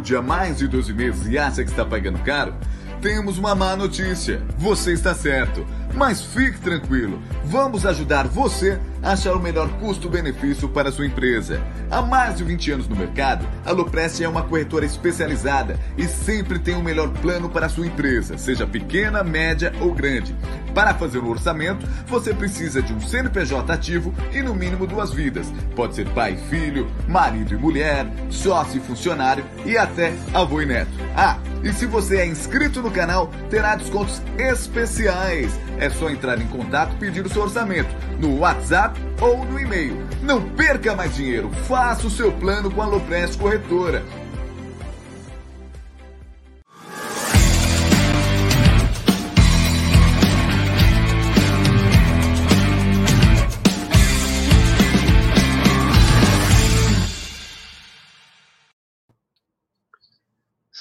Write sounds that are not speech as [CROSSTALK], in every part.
saúde há mais de 12 meses e acha que está pagando caro, temos uma má notícia. Você está certo. Mas fique tranquilo, vamos ajudar você a achar o melhor custo-benefício para sua empresa. Há mais de 20 anos no mercado, a Loprest é uma corretora especializada e sempre tem o melhor plano para sua empresa, seja pequena, média ou grande. Para fazer o orçamento, você precisa de um CNPJ ativo e no mínimo duas vidas. Pode ser pai e filho, marido e mulher, sócio e funcionário e até avô e neto. Ah, e se você é inscrito no canal, terá descontos especiais. É só entrar em contato e pedir o seu orçamento no WhatsApp ou no e-mail. Não perca mais dinheiro, faça o seu plano com a Loprest Corretora.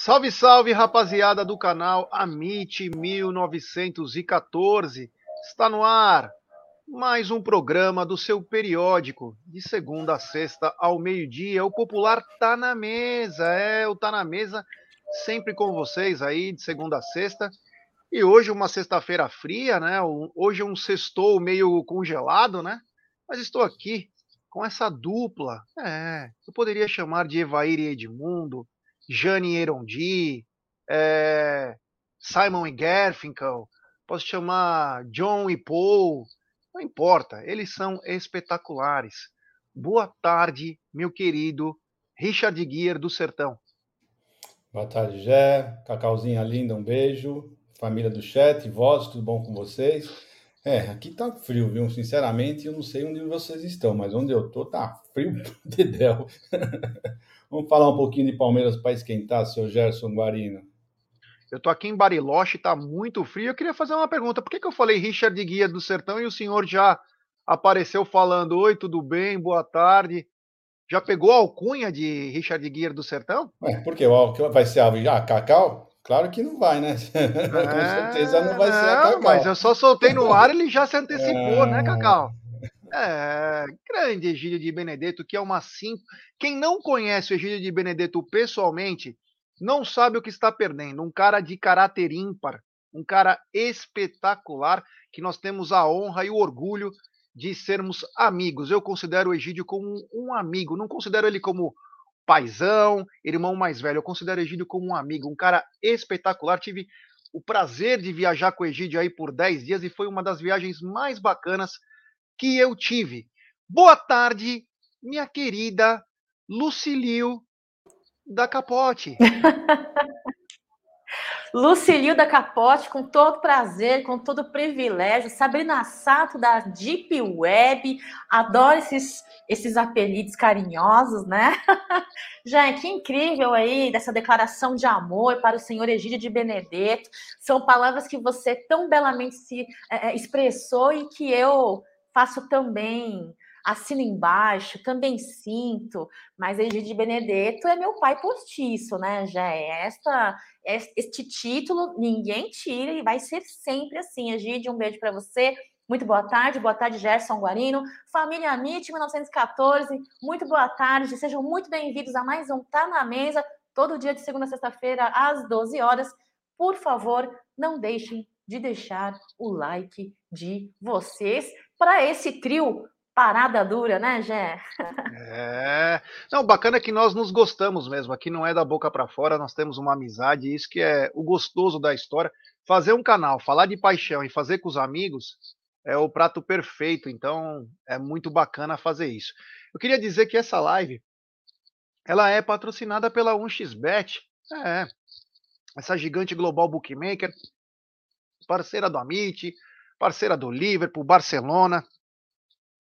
Salve, salve, rapaziada do canal Amit 1914. Está no ar mais um programa do seu periódico, de segunda a sexta ao meio-dia. O popular Tá na Mesa. É, o Tá na Mesa, sempre com vocês aí, de segunda a sexta. E hoje, uma sexta-feira fria, né? Hoje é um sextou meio congelado, né? Mas estou aqui com essa dupla. É, eu poderia chamar de Evair e Edmundo Jane Erondi, é, Simon e Garfinkel, posso chamar John e Paul, não importa, eles são espetaculares. Boa tarde, meu querido Richard Guier do Sertão. Boa tarde, Jé, Cacauzinha linda, um beijo. Família do chat, voz, tudo bom com vocês? É, aqui tá frio, viu? Sinceramente, eu não sei onde vocês estão, mas onde eu tô tá frio, [LAUGHS] dedéu. [LAUGHS] Vamos falar um pouquinho de Palmeiras para esquentar, seu Gerson Guarino. Eu estou aqui em Bariloche, está muito frio. Eu queria fazer uma pergunta. Por que, que eu falei Richard Guia do Sertão e o senhor já apareceu falando: Oi, tudo bem? Boa tarde. Já pegou a alcunha de Richard Guia do Sertão? É, por quê? Vai ser a ah, Cacau? Claro que não vai, né? É, [LAUGHS] Com certeza não vai ser a Cacau. Mas eu só soltei no ar, ele já se [LAUGHS] antecipou, é... né, Cacau? É, grande Egídio de Benedetto, que é uma simples. Quem não conhece o Egídio de Benedetto pessoalmente, não sabe o que está perdendo. Um cara de caráter ímpar, um cara espetacular, que nós temos a honra e o orgulho de sermos amigos. Eu considero o Egídio como um amigo, não considero ele como paizão, irmão mais velho. Eu considero Egídio como um amigo, um cara espetacular. Tive o prazer de viajar com o Egídio aí por 10 dias e foi uma das viagens mais bacanas que eu tive. Boa tarde, minha querida Lucilio da Capote. [LAUGHS] Lucilio da Capote, com todo prazer, com todo privilégio. Sabrina Sato da Deep Web. Adoro esses, esses apelidos carinhosos, né? [LAUGHS] Gente, que incrível aí dessa declaração de amor para o senhor Egídio de Benedetto. São palavras que você tão belamente se é, expressou e que eu faço também, assino embaixo, também sinto, mas Egídio Benedetto é meu pai postiço, né? Já é esta, este título ninguém tira e vai ser sempre assim. Egídio, um beijo para você. Muito boa tarde, boa tarde, Gerson Guarino, família MIT 1914, muito boa tarde, sejam muito bem-vindos a mais um Tá na Mesa, todo dia de segunda a sexta-feira, às 12 horas. Por favor, não deixem de deixar o like de vocês para esse trio parada dura, né, Gé? É. Não, bacana é que nós nos gostamos mesmo. Aqui não é da boca para fora, nós temos uma amizade, isso que é o gostoso da história. Fazer um canal, falar de paixão e fazer com os amigos é o prato perfeito. Então, é muito bacana fazer isso. Eu queria dizer que essa live ela é patrocinada pela 1xBet. É. Essa gigante global bookmaker, parceira do Amit, parceira do Liverpool, Barcelona,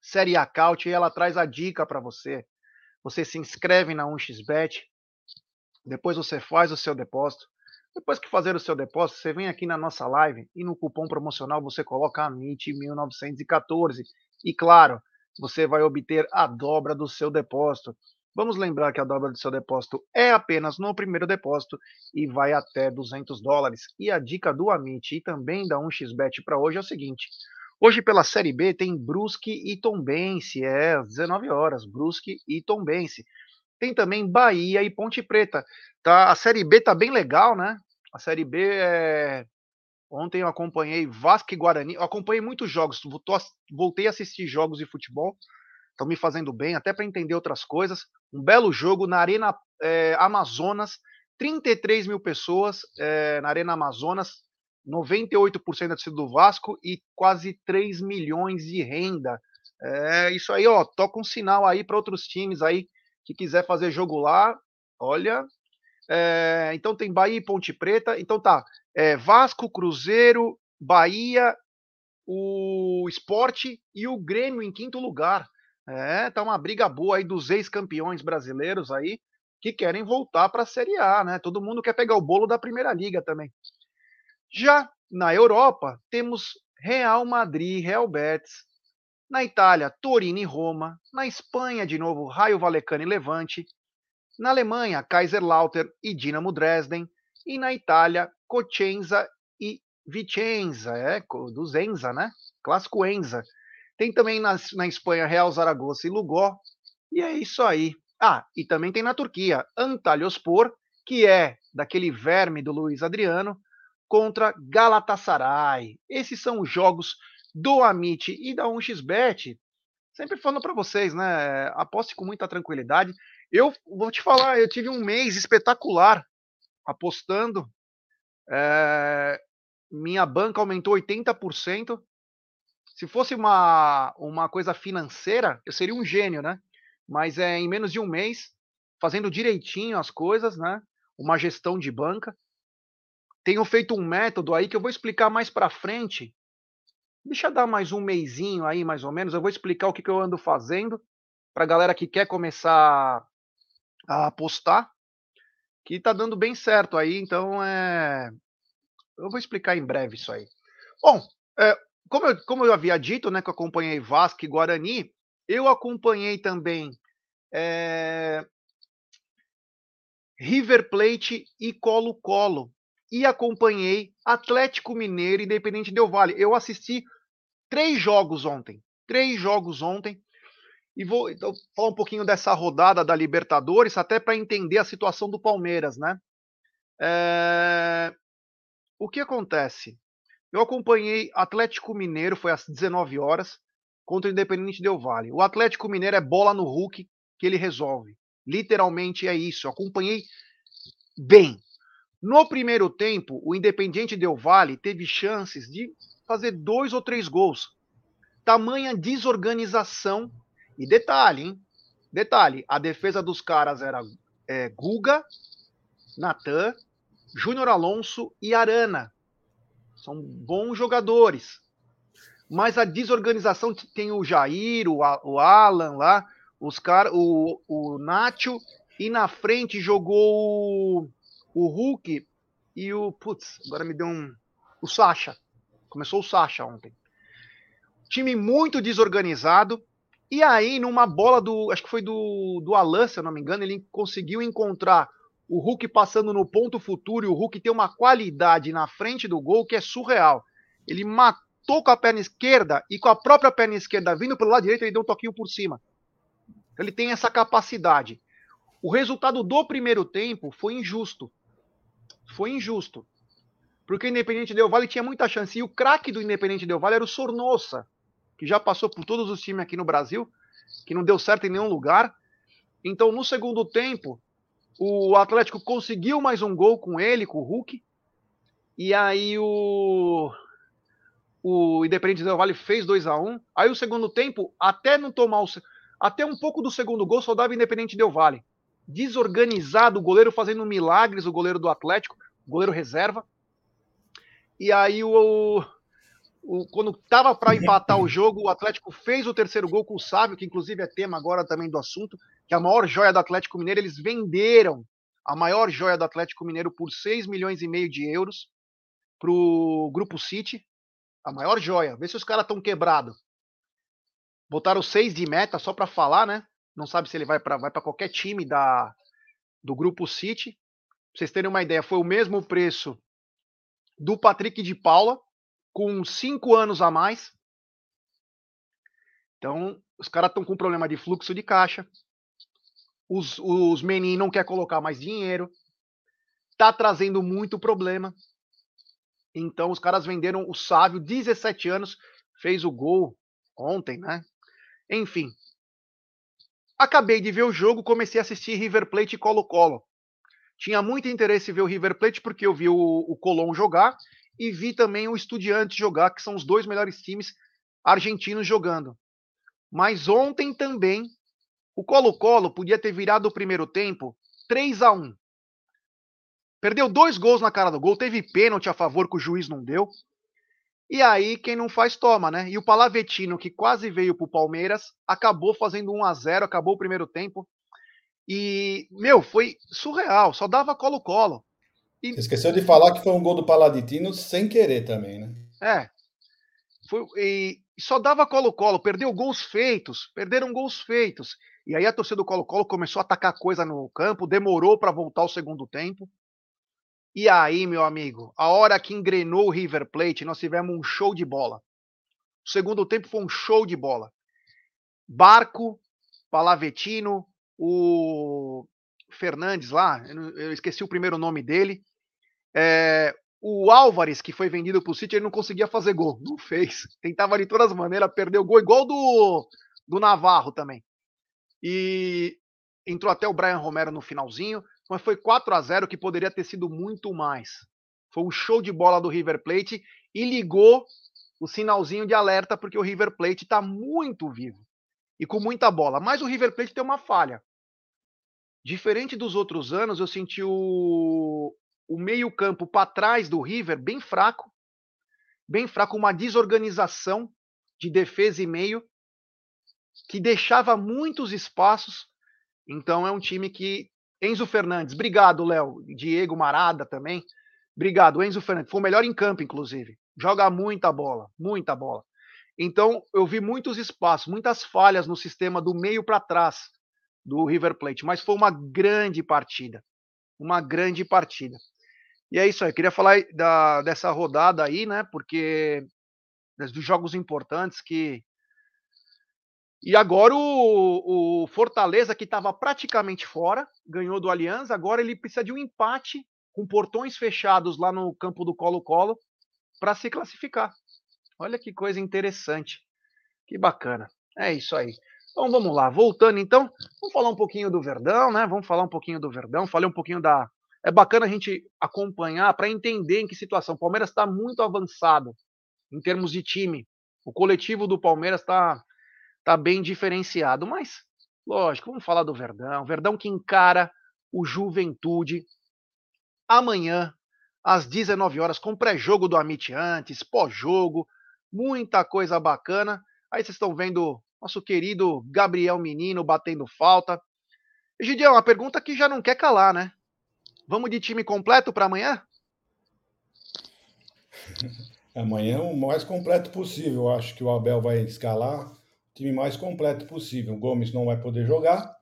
Série A Caut, e ela traz a dica para você. Você se inscreve na 1xBet, depois você faz o seu depósito. Depois que fazer o seu depósito, você vem aqui na nossa live e no cupom promocional você coloca AMIT1914. E claro, você vai obter a dobra do seu depósito. Vamos lembrar que a dobra do seu depósito é apenas no primeiro depósito e vai até 200 dólares. E a dica do Amit e também da 1xBet para hoje é o seguinte: Hoje pela Série B tem Brusque e Tombense, é às 19 horas, Brusque e Tombense. Tem também Bahia e Ponte Preta. Tá, a Série B tá bem legal, né? A Série B é Ontem eu acompanhei Vasco e Guarani. Eu acompanhei muitos jogos. Voltei a assistir jogos de futebol. Estão me fazendo bem, até para entender outras coisas. Um belo jogo na Arena é, Amazonas. 33 mil pessoas é, na Arena Amazonas. 98% da torcida do Vasco e quase 3 milhões de renda. É isso aí, ó. Toca um sinal aí para outros times aí que quiser fazer jogo lá. Olha. É, então tem Bahia e Ponte Preta. Então tá é, Vasco, Cruzeiro, Bahia, o Esporte e o Grêmio em quinto lugar. É, tá uma briga boa aí dos ex-campeões brasileiros aí que querem voltar para a Série A, né? Todo mundo quer pegar o bolo da Primeira Liga também. Já na Europa, temos Real Madrid, Real Betis. Na Itália, Torino e Roma. Na Espanha, de novo, Raio Vallecano e Levante. Na Alemanha, Kaiserlautern e Dinamo Dresden. E na Itália, Cocenza e Vicenza, é, do Zenza, né? Clássico Enza. Tem também na, na Espanha Real Zaragoza e Lugó. E é isso aí. Ah, e também tem na Turquia Antalyaspor, que é daquele verme do Luiz Adriano, contra Galatasaray. Esses são os jogos do Amit e da 1xBet. Sempre falando para vocês, né? Aposte com muita tranquilidade. Eu vou te falar, eu tive um mês espetacular apostando é, minha banca aumentou 80%. Se fosse uma, uma coisa financeira, eu seria um gênio, né? Mas é em menos de um mês, fazendo direitinho as coisas, né? Uma gestão de banca. Tenho feito um método aí que eu vou explicar mais para frente. Deixa eu dar mais um mêsinho aí, mais ou menos. Eu vou explicar o que, que eu ando fazendo para galera que quer começar a apostar que está dando bem certo aí, então é... eu vou explicar em breve isso aí. Bom, é, como, eu, como eu havia dito, né, que eu acompanhei Vasco e Guarani, eu acompanhei também é... River Plate e Colo-Colo, e acompanhei Atlético Mineiro e Independente Del Vale. Eu assisti três jogos ontem, três jogos ontem, e vou então, falar um pouquinho dessa rodada da Libertadores, até para entender a situação do Palmeiras, né? É... O que acontece? Eu acompanhei Atlético Mineiro, foi às 19 horas, contra o Independente Del Vale. O Atlético Mineiro é bola no Hulk que ele resolve. Literalmente é isso. Eu acompanhei bem. No primeiro tempo, o Independiente Del Vale teve chances de fazer dois ou três gols. Tamanha desorganização e detalhe, hein? Detalhe, a defesa dos caras era é, Guga, Natan, Júnior Alonso e Arana. São bons jogadores. Mas a desorganização tem o Jair, o, o Alan lá, os caras, o, o Nacho, e na frente jogou o, Hulk e o. Putz, agora me deu um. O Sacha. Começou o Sacha ontem. Time muito desorganizado. E aí, numa bola do. Acho que foi do, do Alan, se eu não me engano, ele conseguiu encontrar o Hulk passando no ponto futuro e o Hulk tem uma qualidade na frente do gol que é surreal. Ele matou com a perna esquerda e com a própria perna esquerda vindo pelo lado direito, ele deu um toquinho por cima. Ele tem essa capacidade. O resultado do primeiro tempo foi injusto. Foi injusto. Porque o Independente Del Vale tinha muita chance. E o craque do Independente Del Vale era o Sornosa que já passou por todos os times aqui no Brasil, que não deu certo em nenhum lugar. Então, no segundo tempo, o Atlético conseguiu mais um gol com ele, com o Hulk. E aí o o Independente Del Vale fez 2 a 1 um. Aí o segundo tempo, até não tomar o até um pouco do segundo gol, só dava Independente Del Vale. Desorganizado, o goleiro fazendo milagres, o goleiro do Atlético, o goleiro reserva. E aí o, o, quando estava para empatar o jogo, o Atlético fez o terceiro gol com o Sávio, que inclusive é tema agora também do assunto, que é a maior joia do Atlético Mineiro, eles venderam a maior joia do Atlético Mineiro por 6 milhões e meio de euros para o Grupo City, a maior joia. Vê se os caras estão quebrados. Botaram seis de meta só para falar, né? Não sabe se ele vai para vai qualquer time da, do Grupo City. Pra vocês terem uma ideia, foi o mesmo preço do Patrick de Paula, com cinco anos a mais. Então, os caras estão com problema de fluxo de caixa. Os, os meninos não quer colocar mais dinheiro. Tá trazendo muito problema. Então, os caras venderam o Sávio, 17 anos, fez o gol ontem, né? Enfim. Acabei de ver o jogo, comecei a assistir River Plate e Colo-Colo. Tinha muito interesse em ver o River Plate, porque eu vi o, o jogar e vi também o Estudiantes jogar, que são os dois melhores times argentinos jogando. Mas ontem também o Colo-Colo podia ter virado o primeiro tempo 3 a 1. Perdeu dois gols na cara do gol, teve pênalti a favor que o juiz não deu. E aí quem não faz toma, né? E o Palavetino, que quase veio pro Palmeiras, acabou fazendo 1 a 0, acabou o primeiro tempo. E, meu, foi surreal, só dava colo-colo. E... Você esqueceu de falar que foi um gol do Paladitino sem querer também, né? É. Foi, e só dava colo-colo, perdeu gols feitos, perderam gols feitos. E aí a torcida do Colo-Colo começou a atacar coisa no campo, demorou para voltar o segundo tempo. E aí, meu amigo, a hora que engrenou o River Plate, nós tivemos um show de bola. O segundo tempo foi um show de bola. Barco, Palavetino, o Fernandes lá, eu esqueci o primeiro nome dele. É, o Álvares, que foi vendido para o City, ele não conseguia fazer gol. Não fez. Tentava de todas as maneiras, perdeu gol, igual do, do Navarro também. E entrou até o Brian Romero no finalzinho, mas foi 4 a 0 que poderia ter sido muito mais. Foi um show de bola do River Plate e ligou o sinalzinho de alerta porque o River Plate está muito vivo e com muita bola. Mas o River Plate tem uma falha. Diferente dos outros anos, eu senti o, o meio-campo para trás do River bem fraco, bem fraco, uma desorganização de defesa e meio que deixava muitos espaços. Então é um time que Enzo Fernandes, obrigado, Léo, Diego Marada também. Obrigado, Enzo Fernandes, foi o melhor em campo inclusive. Joga muita bola, muita bola. Então eu vi muitos espaços, muitas falhas no sistema do meio para trás do River Plate, mas foi uma grande partida. Uma grande partida. E é isso aí, queria falar da, dessa rodada aí, né? Porque dos jogos importantes que e agora o, o Fortaleza, que estava praticamente fora, ganhou do Aliança, agora ele precisa de um empate com portões fechados lá no campo do Colo-Colo para se classificar. Olha que coisa interessante. Que bacana. É isso aí. Então vamos lá, voltando então, vamos falar um pouquinho do Verdão, né? Vamos falar um pouquinho do Verdão, falei um pouquinho da. É bacana a gente acompanhar para entender em que situação. O Palmeiras está muito avançado em termos de time. O coletivo do Palmeiras está tá bem diferenciado. Mas, lógico, vamos falar do Verdão. Verdão que encara o Juventude amanhã, às 19 horas, com pré-jogo do Amit antes, pós-jogo, muita coisa bacana. Aí vocês estão vendo nosso querido Gabriel Menino batendo falta. Gideão, uma pergunta que já não quer calar, né? Vamos de time completo para amanhã? [LAUGHS] Amanhã é o mais completo possível. Eu acho que o Abel vai escalar time mais completo possível. O Gomes não vai poder jogar,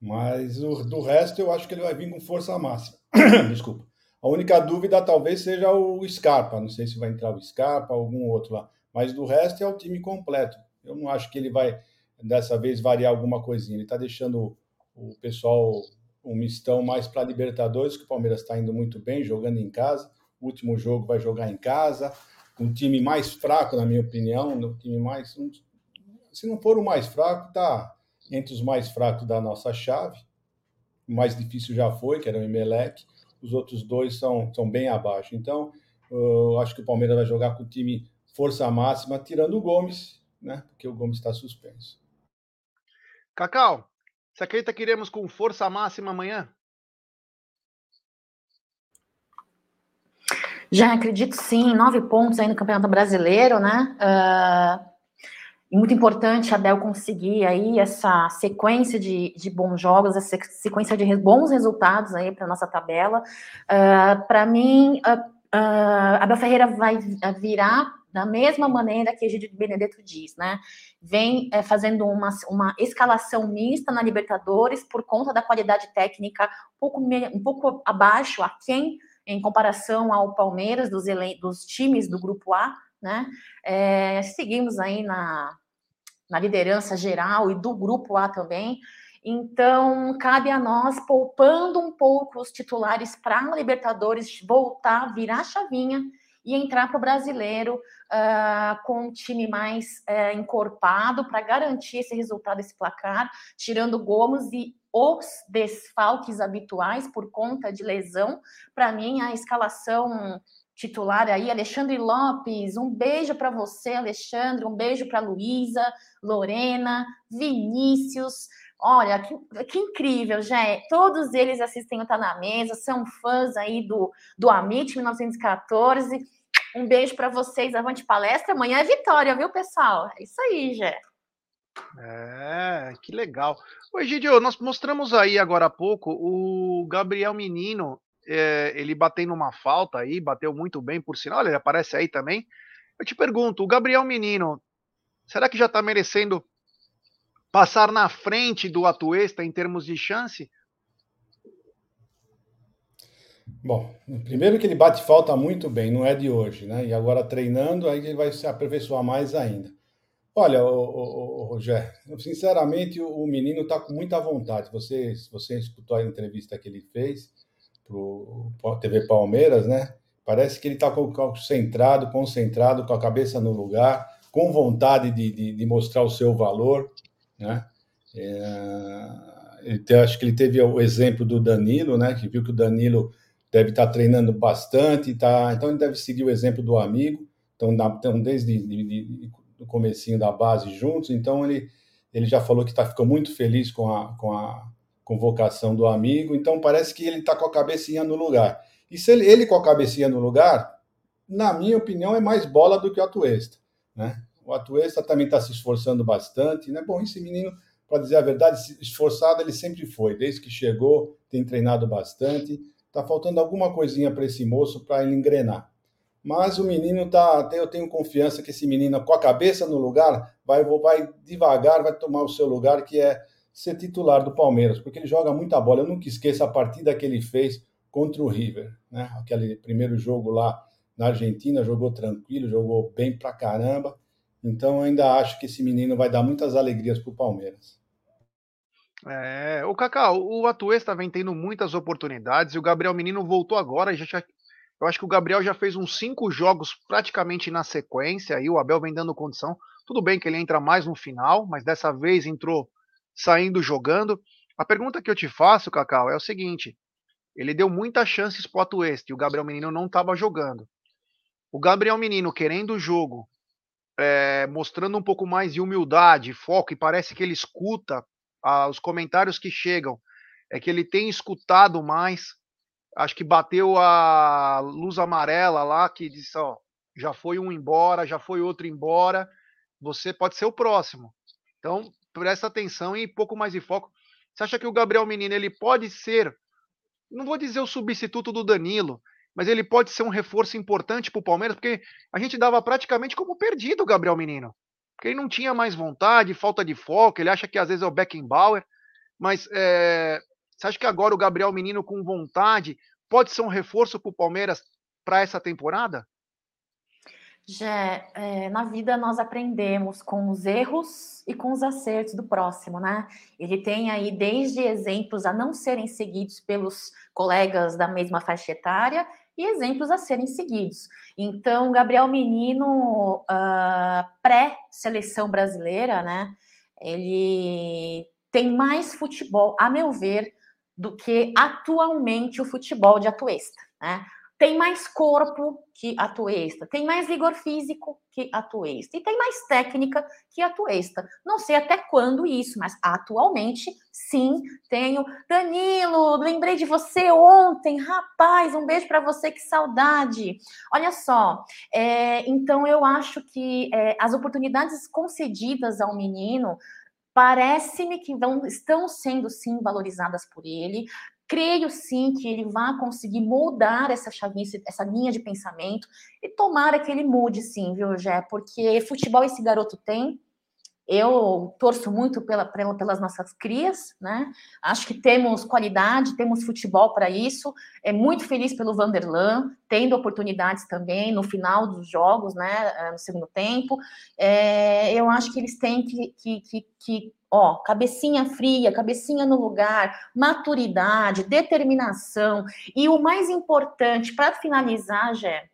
mas o, do resto eu acho que ele vai vir com força máxima. [CLEARS THROAT] Desculpa. A única dúvida talvez seja o Scarpa. Não sei se vai entrar o Scarpa, algum outro lá. Mas do resto é o time completo. Eu não acho que ele vai dessa vez variar alguma coisinha. Ele está deixando o pessoal um mistão mais para Libertadores, que o Palmeiras está indo muito bem, jogando em casa. O último jogo vai jogar em casa, um time mais fraco, na minha opinião, um time mais um, se não for o mais fraco, tá entre os mais fracos da nossa chave. O mais difícil já foi, que era o Emelec. Os outros dois são, são bem abaixo. Então, eu acho que o Palmeiras vai jogar com o time força máxima, tirando o Gomes, né? Porque o Gomes está suspenso. Cacau, você acredita que iremos com força máxima amanhã? Já acredito sim, nove pontos aí no Campeonato Brasileiro, né? Uh, muito importante a conseguir aí essa sequência de, de bons jogos, essa sequência de bons resultados aí para nossa tabela. Uh, ah, para mim, uh, uh, a Bel Ferreira vai virar da mesma maneira que gente Benedetto diz, né? Vem é, fazendo uma, uma escalação mista na Libertadores por conta da qualidade técnica um pouco, um pouco abaixo, aquém, em comparação ao Palmeiras, dos, dos times do Grupo A, né? É, seguimos aí na, na liderança geral e do grupo A também. Então, cabe a nós, poupando um pouco os titulares para a Libertadores, voltar, virar a chavinha e entrar para o brasileiro uh, com um time mais uh, encorpado para garantir esse resultado, esse placar, tirando Gomes e os desfalques habituais por conta de lesão. Para mim, a escalação titular aí, Alexandre Lopes, um beijo para você, Alexandre, um beijo para Luísa, Lorena, Vinícius. Olha, que, que incrível, já é. Todos eles assistem o Tá na Mesa, são fãs aí do, do Amit 1914. Um beijo para vocês, avante palestra. Amanhã é vitória, viu, pessoal? É isso aí, Jé. É, que legal. Oi, Gidio, nós mostramos aí agora há pouco o Gabriel Menino, é, ele batendo uma falta aí, bateu muito bem, por sinal, ele aparece aí também. Eu te pergunto, o Gabriel Menino, será que já está merecendo passar na frente do Atuesta em termos de chance? Bom, primeiro que ele bate falta muito bem, não é de hoje, né? E agora treinando, aí ele vai se aperfeiçoar mais ainda. Olha, o, o, o Rogério, sinceramente, o, o menino está com muita vontade. Você, você escutou a entrevista que ele fez a TV Palmeiras, né? Parece que ele está concentrado, concentrado, com a cabeça no lugar, com vontade de, de, de mostrar o seu valor né? É, acho que ele teve o exemplo do Danilo, né? Que viu que o Danilo deve estar treinando bastante, tá? Então ele deve seguir o exemplo do amigo. Então, então desde de, de, o comecinho da base juntos. Então ele ele já falou que tá, ficou muito feliz com a, com a convocação do amigo. Então parece que ele está com a cabecinha no lugar. E se ele, ele com a cabecinha no lugar, na minha opinião, é mais bola do que o Atuesta, né? O Atuesta também está se esforçando bastante, né? Bom, esse menino, para dizer a verdade, esforçado ele sempre foi. Desde que chegou, tem treinado bastante. Está faltando alguma coisinha para esse moço para ele engrenar. Mas o menino tá, eu tenho confiança que esse menino, com a cabeça no lugar, vai, vai devagar, vai tomar o seu lugar, que é ser titular do Palmeiras, porque ele joga muita bola. Eu nunca esqueço a partida que ele fez contra o River, né? Aquele primeiro jogo lá na Argentina, jogou tranquilo, jogou bem pra caramba. Então, ainda acho que esse menino vai dar muitas alegrias para o Palmeiras. É, o Cacau, o Atuesta vem tendo muitas oportunidades e o Gabriel Menino voltou agora. Já, eu acho que o Gabriel já fez uns cinco jogos praticamente na sequência e o Abel vem dando condição. Tudo bem que ele entra mais no final, mas dessa vez entrou saindo jogando. A pergunta que eu te faço, Cacau, é o seguinte: ele deu muitas chances para o Atuesta e o Gabriel Menino não estava jogando. O Gabriel Menino querendo o jogo é, mostrando um pouco mais de humildade, foco, e parece que ele escuta ah, os comentários que chegam, é que ele tem escutado mais. Acho que bateu a luz amarela lá, que disse: ó, já foi um embora, já foi outro embora, você pode ser o próximo. Então, presta atenção e pouco mais de foco. Você acha que o Gabriel Menino ele pode ser, não vou dizer o substituto do Danilo, mas ele pode ser um reforço importante para o Palmeiras, porque a gente dava praticamente como perdido o Gabriel Menino. Porque ele não tinha mais vontade, falta de foco, ele acha que às vezes é o Beckenbauer. Mas é, você acha que agora o Gabriel Menino com vontade pode ser um reforço para o Palmeiras para essa temporada? Já é, na vida nós aprendemos com os erros e com os acertos do próximo, né? Ele tem aí desde exemplos a não serem seguidos pelos colegas da mesma faixa etária e exemplos a serem seguidos. Então, Gabriel Menino, uh, pré-seleção brasileira, né? Ele tem mais futebol, a meu ver, do que atualmente o futebol de Atuesta, né? Tem mais corpo que a Tuesta, tem mais vigor físico que a Tuesta e tem mais técnica que a Tuesta. Não sei até quando isso, mas atualmente sim, tenho. Danilo, lembrei de você ontem, rapaz, um beijo para você, que saudade. Olha só, é, então eu acho que é, as oportunidades concedidas ao menino parece-me que vão, estão sendo sim valorizadas por ele. Creio sim que ele vai conseguir moldar essa chavinha, essa linha de pensamento e tomara que ele mude sim, viu, Jé? Porque futebol esse garoto tem, eu torço muito pela, pelas nossas crias, né? Acho que temos qualidade, temos futebol para isso. É muito feliz pelo Vanderlan, tendo oportunidades também no final dos jogos, né? Eh, no segundo tempo. É, eu acho que eles têm que, que, que, que ó, cabecinha fria, cabecinha no lugar, maturidade, determinação. E o mais importante, para finalizar, Jé,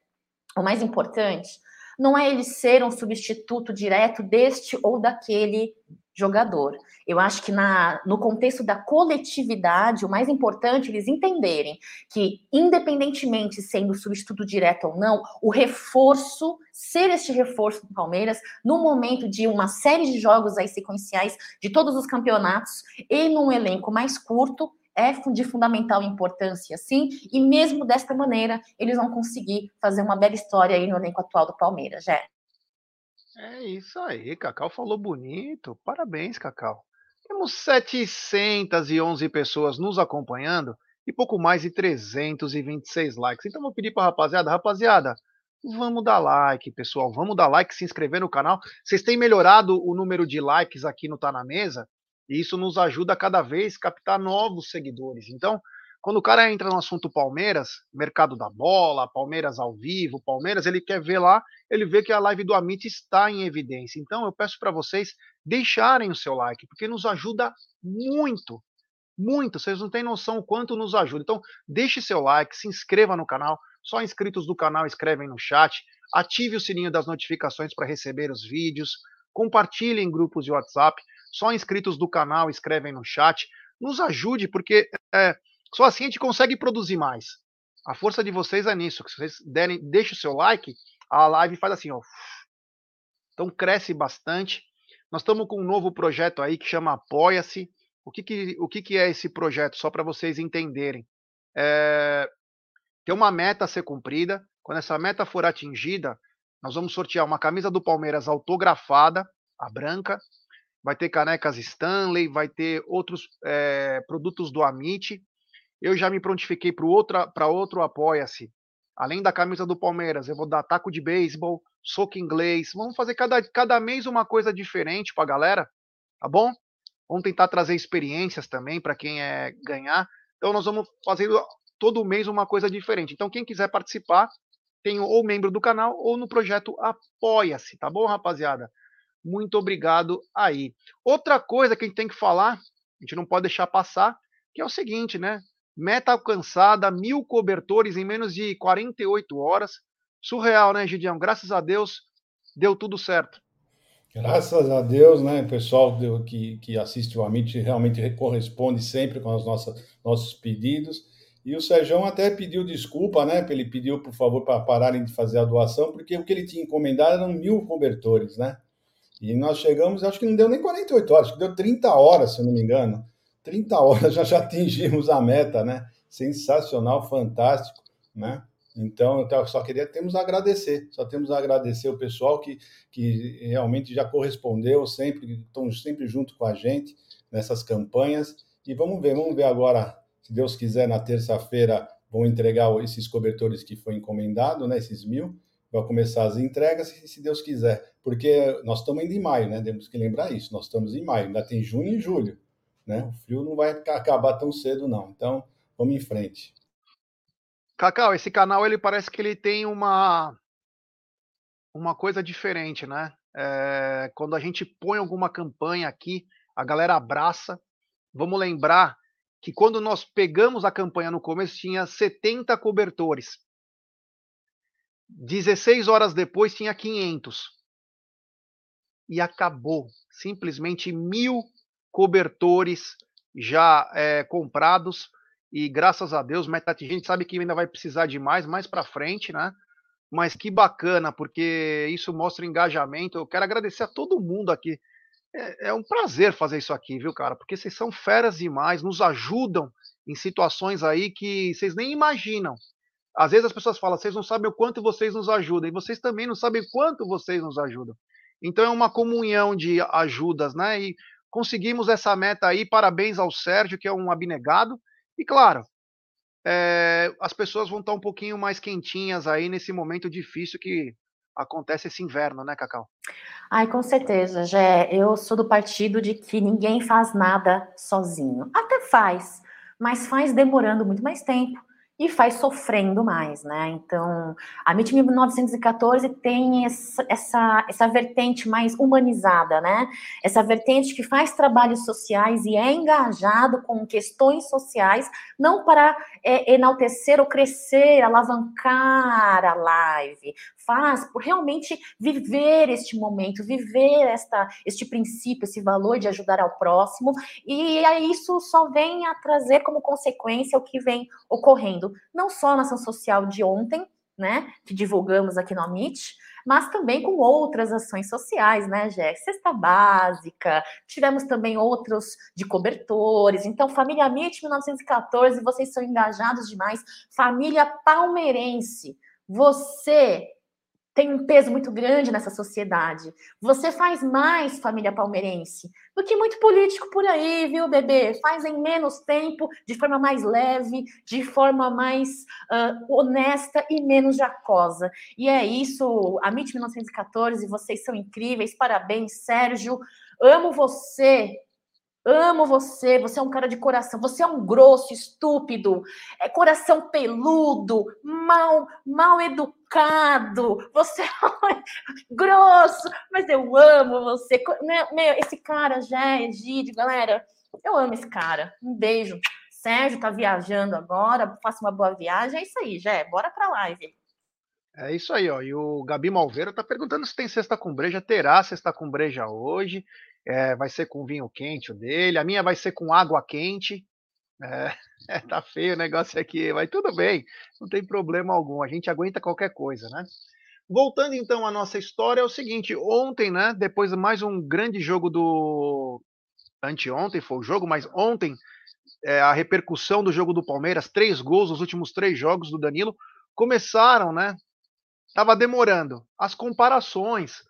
o mais importante não é ele ser um substituto direto deste ou daquele jogador. Eu acho que na, no contexto da coletividade, o mais importante é eles entenderem que, independentemente sendo substituto direto ou não, o reforço, ser este reforço do Palmeiras, no momento de uma série de jogos aí sequenciais de todos os campeonatos e num elenco mais curto, é de fundamental importância, sim, e mesmo desta maneira, eles vão conseguir fazer uma bela história aí no elenco atual do Palmeiras, já. É isso aí, Cacau falou bonito. Parabéns, Cacau. Temos 711 pessoas nos acompanhando e pouco mais de 326 likes. Então vou pedir para rapaziada, rapaziada, vamos dar like, pessoal, vamos dar like, se inscrever no canal. Vocês têm melhorado o número de likes aqui no Tá na Mesa? E isso nos ajuda a cada vez captar novos seguidores. Então, quando o cara entra no assunto Palmeiras, mercado da bola, Palmeiras ao vivo, Palmeiras, ele quer ver lá, ele vê que a live do Amit está em evidência. Então, eu peço para vocês deixarem o seu like, porque nos ajuda muito, muito. Vocês não têm noção o quanto nos ajuda. Então, deixe seu like, se inscreva no canal. Só inscritos do canal escrevem no chat. Ative o sininho das notificações para receber os vídeos. Compartilhe em grupos de WhatsApp. Só inscritos do canal escrevem no chat. Nos ajude, porque é, só assim a gente consegue produzir mais. A força de vocês é nisso. Se vocês derem, deixem o seu like, a live faz assim, ó. Então cresce bastante. Nós estamos com um novo projeto aí que chama Apoia-se. O, que, que, o que, que é esse projeto? Só para vocês entenderem. É, tem uma meta a ser cumprida. Quando essa meta for atingida, nós vamos sortear uma camisa do Palmeiras autografada, a branca, vai ter canecas Stanley, vai ter outros é, produtos do Amit. Eu já me prontifiquei para outro Apoia-se. Além da camisa do Palmeiras, eu vou dar taco de beisebol, soco inglês. Vamos fazer cada, cada mês uma coisa diferente para a galera, tá bom? Vamos tentar trazer experiências também para quem é ganhar. Então nós vamos fazer todo mês uma coisa diferente. Então quem quiser participar, tem ou membro do canal ou no projeto Apoia-se, tá bom, rapaziada? Muito obrigado aí. Outra coisa que a gente tem que falar, a gente não pode deixar passar, que é o seguinte, né? Meta alcançada, mil cobertores em menos de 48 horas. Surreal, né, Gideão? Graças a Deus, deu tudo certo. Graças a Deus, né, pessoal que, que assiste o Amit realmente corresponde sempre com os nossos, nossos pedidos. E o Sérgio até pediu desculpa, né? Ele pediu, por favor, para pararem de fazer a doação, porque o que ele tinha encomendado eram mil cobertores, né? E nós chegamos, acho que não deu nem 48 horas, acho que deu 30 horas, se eu não me engano. 30 horas [LAUGHS] já, já atingimos a meta, né? Sensacional, fantástico, né? Então, eu só queria temos a agradecer, só temos a agradecer o pessoal que, que realmente já correspondeu sempre, estão sempre junto com a gente nessas campanhas. E vamos ver, vamos ver agora, se Deus quiser, na terça-feira vão entregar esses cobertores que foi encomendado, né? Esses mil vai começar as entregas, se Deus quiser, porque nós estamos indo em maio, né? Temos que lembrar isso, nós estamos em maio, ainda tem junho e julho, né? O frio não vai acabar tão cedo, não. Então, vamos em frente. Cacau, esse canal ele parece que ele tem uma uma coisa diferente, né? É, quando a gente põe alguma campanha aqui, a galera abraça. Vamos lembrar que quando nós pegamos a campanha no começo tinha 70 cobertores. 16 horas depois tinha 500. E acabou. Simplesmente mil cobertores já é, comprados. E graças a Deus, metade a gente sabe que ainda vai precisar de mais, mais para frente, né? Mas que bacana, porque isso mostra engajamento. Eu quero agradecer a todo mundo aqui. É, é um prazer fazer isso aqui, viu, cara? Porque vocês são feras demais, nos ajudam em situações aí que vocês nem imaginam. Às vezes as pessoas falam, vocês não sabem o quanto vocês nos ajudam, e vocês também não sabem quanto vocês nos ajudam. Então é uma comunhão de ajudas, né? E conseguimos essa meta aí. Parabéns ao Sérgio, que é um abnegado. E claro, é, as pessoas vão estar um pouquinho mais quentinhas aí nesse momento difícil que acontece esse inverno, né, Cacau? Ai, com certeza, Jé. Eu sou do partido de que ninguém faz nada sozinho. Até faz, mas faz demorando muito mais tempo e faz sofrendo mais, né? Então, a MIT 1914 tem essa, essa, essa vertente mais humanizada, né? Essa vertente que faz trabalhos sociais e é engajado com questões sociais, não para é, enaltecer ou crescer, alavancar a live, faz por realmente viver este momento, viver esta, este princípio, esse valor de ajudar ao próximo, e isso só vem a trazer como consequência o que vem ocorrendo, não só na ação social de ontem, né, que divulgamos aqui no Amit, mas também com outras ações sociais, né, Jé? Cesta básica, tivemos também outros de cobertores. Então, Família Amit 1914, vocês são engajados demais. Família palmeirense, você tem um peso muito grande nessa sociedade. Você faz mais família palmeirense do que muito político por aí, viu, bebê? Faz em menos tempo, de forma mais leve, de forma mais uh, honesta e menos jacosa. E é isso, a MIT 1914, vocês são incríveis, parabéns, Sérgio. Amo você, Amo você, você é um cara de coração, você é um grosso, estúpido, é coração peludo, mal, mal educado, você é [LAUGHS] grosso, mas eu amo você. Meu, esse cara já é Egídio, galera. Eu amo esse cara. Um beijo. Sérgio tá viajando agora, faça uma boa viagem. É isso aí, Jé. Bora pra live. É isso aí, ó. E o Gabi Malveira tá perguntando se tem cesta com breja. Terá cesta com breja hoje. É, vai ser com vinho quente o dele. A minha vai ser com água quente. É, [LAUGHS] tá feio o negócio aqui, mas tudo bem, não tem problema algum. A gente aguenta qualquer coisa, né? Voltando então à nossa história, é o seguinte: ontem, né? Depois de mais um grande jogo do. Anteontem foi o jogo, mas ontem é, a repercussão do jogo do Palmeiras, três gols nos últimos três jogos do Danilo, começaram, né? Tava demorando. As comparações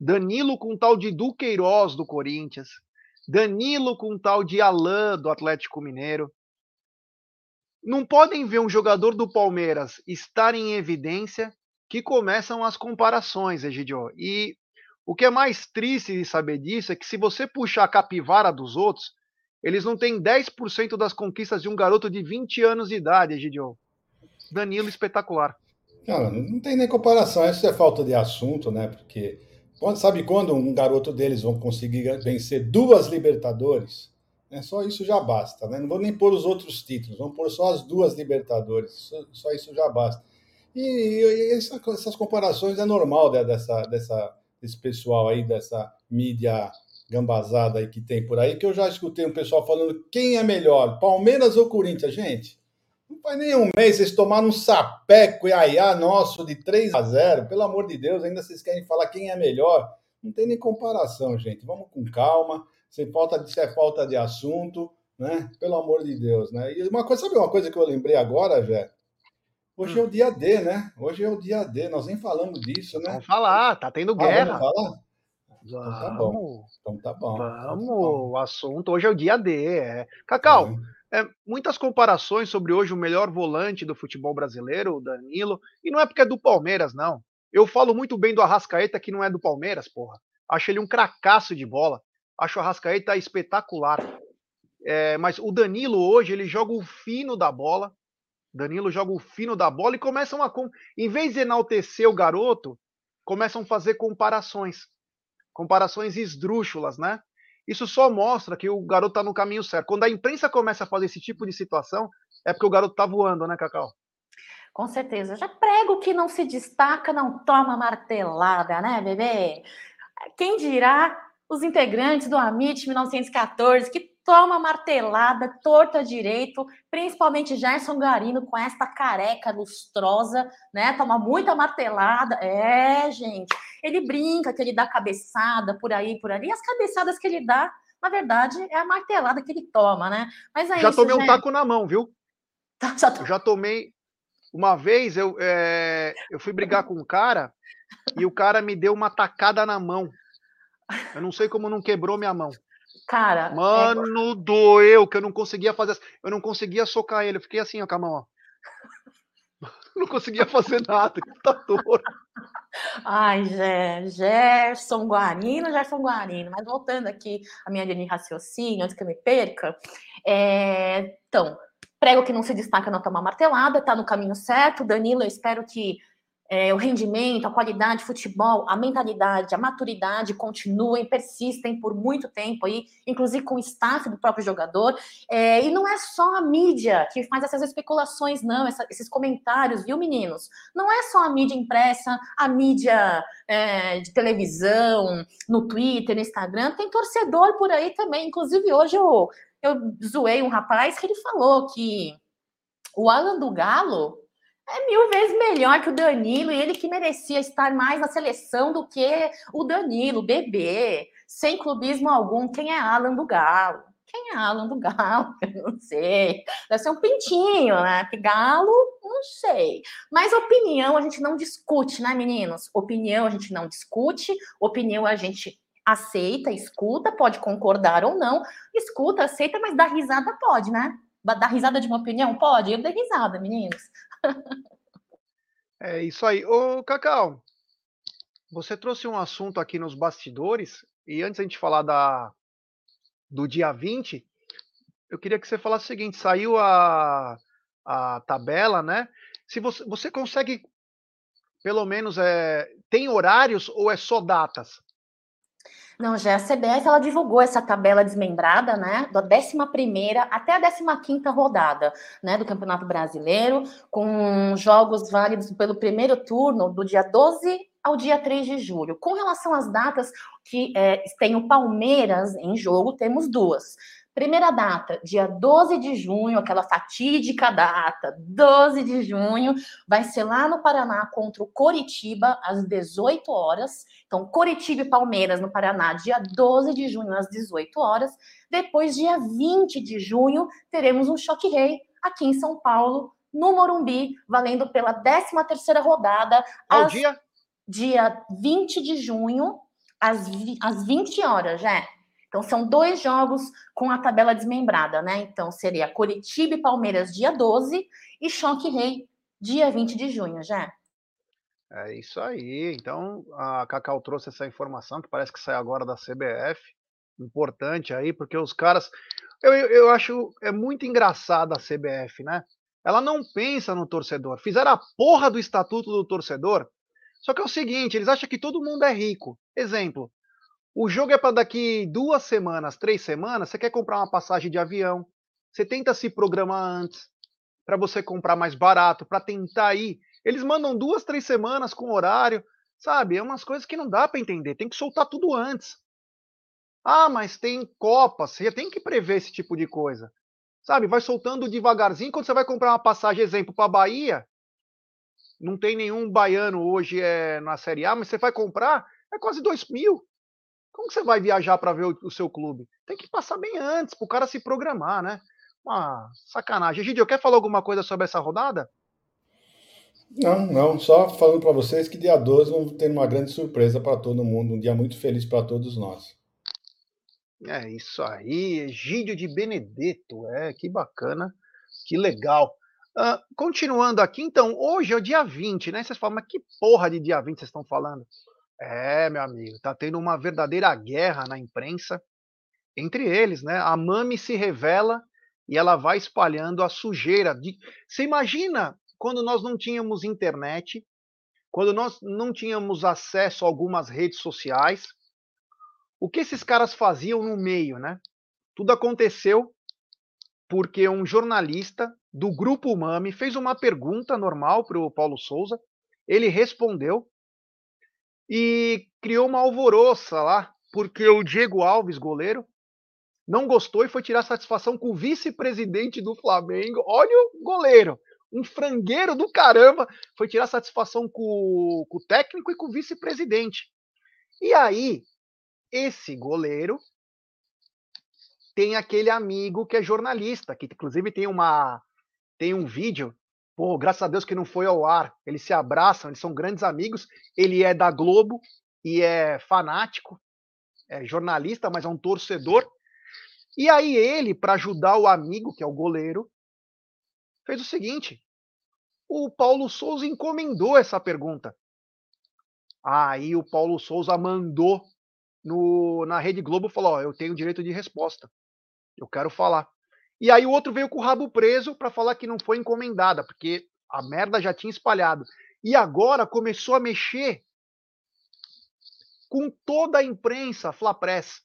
Danilo com tal de Duqueiroz do Corinthians, Danilo com tal de Alain do Atlético Mineiro. Não podem ver um jogador do Palmeiras estar em evidência que começam as comparações, Egidio. E o que é mais triste de saber disso é que se você puxar a capivara dos outros, eles não têm 10% das conquistas de um garoto de 20 anos de idade, Egidio. Danilo espetacular. Não, não tem nem comparação. Isso é falta de assunto, né? Porque Sabe quando um garoto deles vão conseguir vencer duas Libertadores? É, só isso já basta, né? Não vou nem pôr os outros títulos, vamos pôr só as duas Libertadores, só, só isso já basta. E, e essa, essas comparações é normal dessa, dessa, desse pessoal aí, dessa mídia gambazada aí que tem por aí, que eu já escutei um pessoal falando quem é melhor, Palmeiras ou Corinthians? Gente, não faz nem um mês, vocês tomaram um sapeco e aiá nosso de 3 a 0 Pelo amor de Deus, ainda vocês querem falar quem é melhor? Não tem nem comparação, gente. Vamos com calma. Sem falta de, é falta de assunto, né? Pelo amor de Deus, né? E uma coisa, sabe uma coisa que eu lembrei agora, Jé? Hoje hum. é o dia D, né? Hoje é o dia D, nós nem falamos disso, né? Vamos falar, tá tendo guerra. Ah, vamos falar? Então tá bom. Então tá bom. Vamos, então tá bom. o assunto hoje é o dia D. É. Cacau, é. É, muitas comparações sobre hoje o melhor volante do futebol brasileiro, o Danilo, e não é porque é do Palmeiras, não. Eu falo muito bem do Arrascaeta, que não é do Palmeiras, porra. Acho ele um cracaço de bola. Acho o Arrascaeta espetacular. É, mas o Danilo hoje, ele joga o fino da bola. Danilo joga o fino da bola e começam a. Em vez de enaltecer o garoto, começam a fazer comparações. Comparações esdrúxulas, né? Isso só mostra que o garoto está no caminho certo. Quando a imprensa começa a fazer esse tipo de situação, é porque o garoto está voando, né, Cacau? Com certeza. Já prego que não se destaca, não toma martelada, né, bebê? Quem dirá os integrantes do Amit 1914 que toma martelada, torta direito, principalmente Gerson Garino com esta careca lustrosa, né? Toma muita martelada. É, gente. Ele brinca que ele dá cabeçada por aí, por ali. E as cabeçadas que ele dá, na verdade, é a martelada que ele toma, né? Mas é Já isso, tomei gente. um taco na mão, viu? Tá, [LAUGHS] já, tô... já tomei. Uma vez eu, é... eu fui brigar com um cara e o cara me deu uma tacada na mão. Eu não sei como não quebrou minha mão. Cara. É Mano, é... doeu, que eu não conseguia fazer. Eu não conseguia socar ele. Eu fiquei assim, ó, com a mão, ó. [LAUGHS] não conseguia fazer nada, computador. Ai, Gé, Gerson Guarino, Gerson Guarino. Mas voltando aqui a minha linha de raciocínio, antes que eu me perca. É... Então, prego que não se destaca não toma martelada, tá no caminho certo. Danilo, eu espero que é, o rendimento, a qualidade de futebol, a mentalidade, a maturidade continuem, persistem por muito tempo aí, inclusive com o staff do próprio jogador. É, e não é só a mídia que faz essas especulações, não, essa, esses comentários, viu, meninos? Não é só a mídia impressa, a mídia é, de televisão, no Twitter, no Instagram, tem torcedor por aí também. Inclusive, hoje eu, eu zoei um rapaz que ele falou que o Alan do Galo é mil vezes melhor que o Danilo e ele que merecia estar mais na seleção do que o Danilo, bebê, sem clubismo algum. Quem é Alan do Galo? Quem é Alan do Galo? [LAUGHS] Eu não sei. Deve ser um pintinho, né? Que galo, não sei. Mas opinião a gente não discute, né, meninos? Opinião a gente não discute, opinião a gente aceita, escuta, pode concordar ou não. Escuta, aceita, mas dar risada pode, né? Dar risada de uma opinião? Pode? Eu dei risada, meninos. É isso aí. Ô, Cacau, você trouxe um assunto aqui nos bastidores, e antes a gente falar da, do dia 20, eu queria que você falasse o seguinte: saiu a, a tabela, né? Se você, você consegue, pelo menos, é, tem horários ou é só datas? Não, já a CBF ela divulgou essa tabela desmembrada, né, da 11 até a 15 rodada, né, do Campeonato Brasileiro, com jogos válidos pelo primeiro turno do dia 12 ao dia 3 de julho. Com relação às datas que é, tem o Palmeiras em jogo, temos duas. Primeira data, dia 12 de junho, aquela fatídica data, 12 de junho, vai ser lá no Paraná contra o Coritiba, às 18 horas. Então, Coritiba e Palmeiras no Paraná, dia 12 de junho, às 18 horas. Depois, dia 20 de junho, teremos um Choque Rei aqui em São Paulo, no Morumbi, valendo pela 13 terceira rodada. Ao às, dia? Dia 20 de junho, às, às 20 horas, já. Então, são dois jogos com a tabela desmembrada, né? Então, seria Curitiba e Palmeiras, dia 12, e Choque Rei, dia 20 de junho, já. É isso aí. Então, a Cacau trouxe essa informação que parece que sai agora da CBF. Importante aí, porque os caras. Eu, eu acho é muito engraçada a CBF, né? Ela não pensa no torcedor. Fizeram a porra do estatuto do torcedor. Só que é o seguinte: eles acham que todo mundo é rico. Exemplo, o jogo é para daqui duas semanas, três semanas. Você quer comprar uma passagem de avião? Você tenta se programar antes para você comprar mais barato, para tentar ir. Eles mandam duas, três semanas com horário, sabe? É umas coisas que não dá para entender. Tem que soltar tudo antes. Ah, mas tem Copas. Você tem que prever esse tipo de coisa. Sabe? Vai soltando devagarzinho. Quando você vai comprar uma passagem, exemplo, para Bahia, não tem nenhum baiano hoje é, na Série A, mas você vai comprar, é quase dois mil. Como você vai viajar para ver o, o, seu clube? Tem que passar bem antes, para o cara se programar, né? Uma sacanagem. Gidio, quer falar alguma coisa sobre essa rodada? Não, não. Só falando para vocês que dia 12 vamos ter uma grande surpresa para todo mundo. Um dia muito feliz para todos nós. É isso aí, Egídio de Benedetto. É, que bacana, que legal. Uh, continuando aqui, então, hoje é o dia 20, né? Vocês falam, mas que porra de dia 20 vocês estão falando? É, meu amigo, tá tendo uma verdadeira guerra na imprensa entre eles, né? A Mami se revela e ela vai espalhando a sujeira. De... Você imagina quando nós não tínhamos internet, quando nós não tínhamos acesso a algumas redes sociais, o que esses caras faziam no meio, né? Tudo aconteceu porque um jornalista do grupo Mami fez uma pergunta normal para o Paulo Souza, ele respondeu e criou uma alvoroça lá, porque o Diego Alves, goleiro, não gostou e foi tirar satisfação com o vice-presidente do Flamengo. Olha o goleiro, um frangueiro do caramba, foi tirar satisfação com, com o técnico e com o vice-presidente. E aí, esse goleiro tem aquele amigo que é jornalista, que inclusive tem uma tem um vídeo Pô, graças a Deus que não foi ao ar. Eles se abraçam, eles são grandes amigos. Ele é da Globo e é fanático, é jornalista, mas é um torcedor. E aí ele, para ajudar o amigo, que é o goleiro, fez o seguinte: o Paulo Souza encomendou essa pergunta. Aí o Paulo Souza mandou no, na Rede Globo falou: Ó, eu tenho direito de resposta. Eu quero falar. E aí o outro veio com o rabo preso para falar que não foi encomendada, porque a merda já tinha espalhado. E agora começou a mexer com toda a imprensa, Fla Press.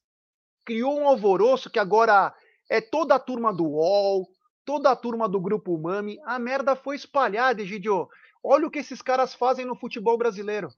Criou um alvoroço que agora é toda a turma do UOL, toda a turma do Grupo Mami. A merda foi espalhada, Egidio. Olha o que esses caras fazem no futebol brasileiro.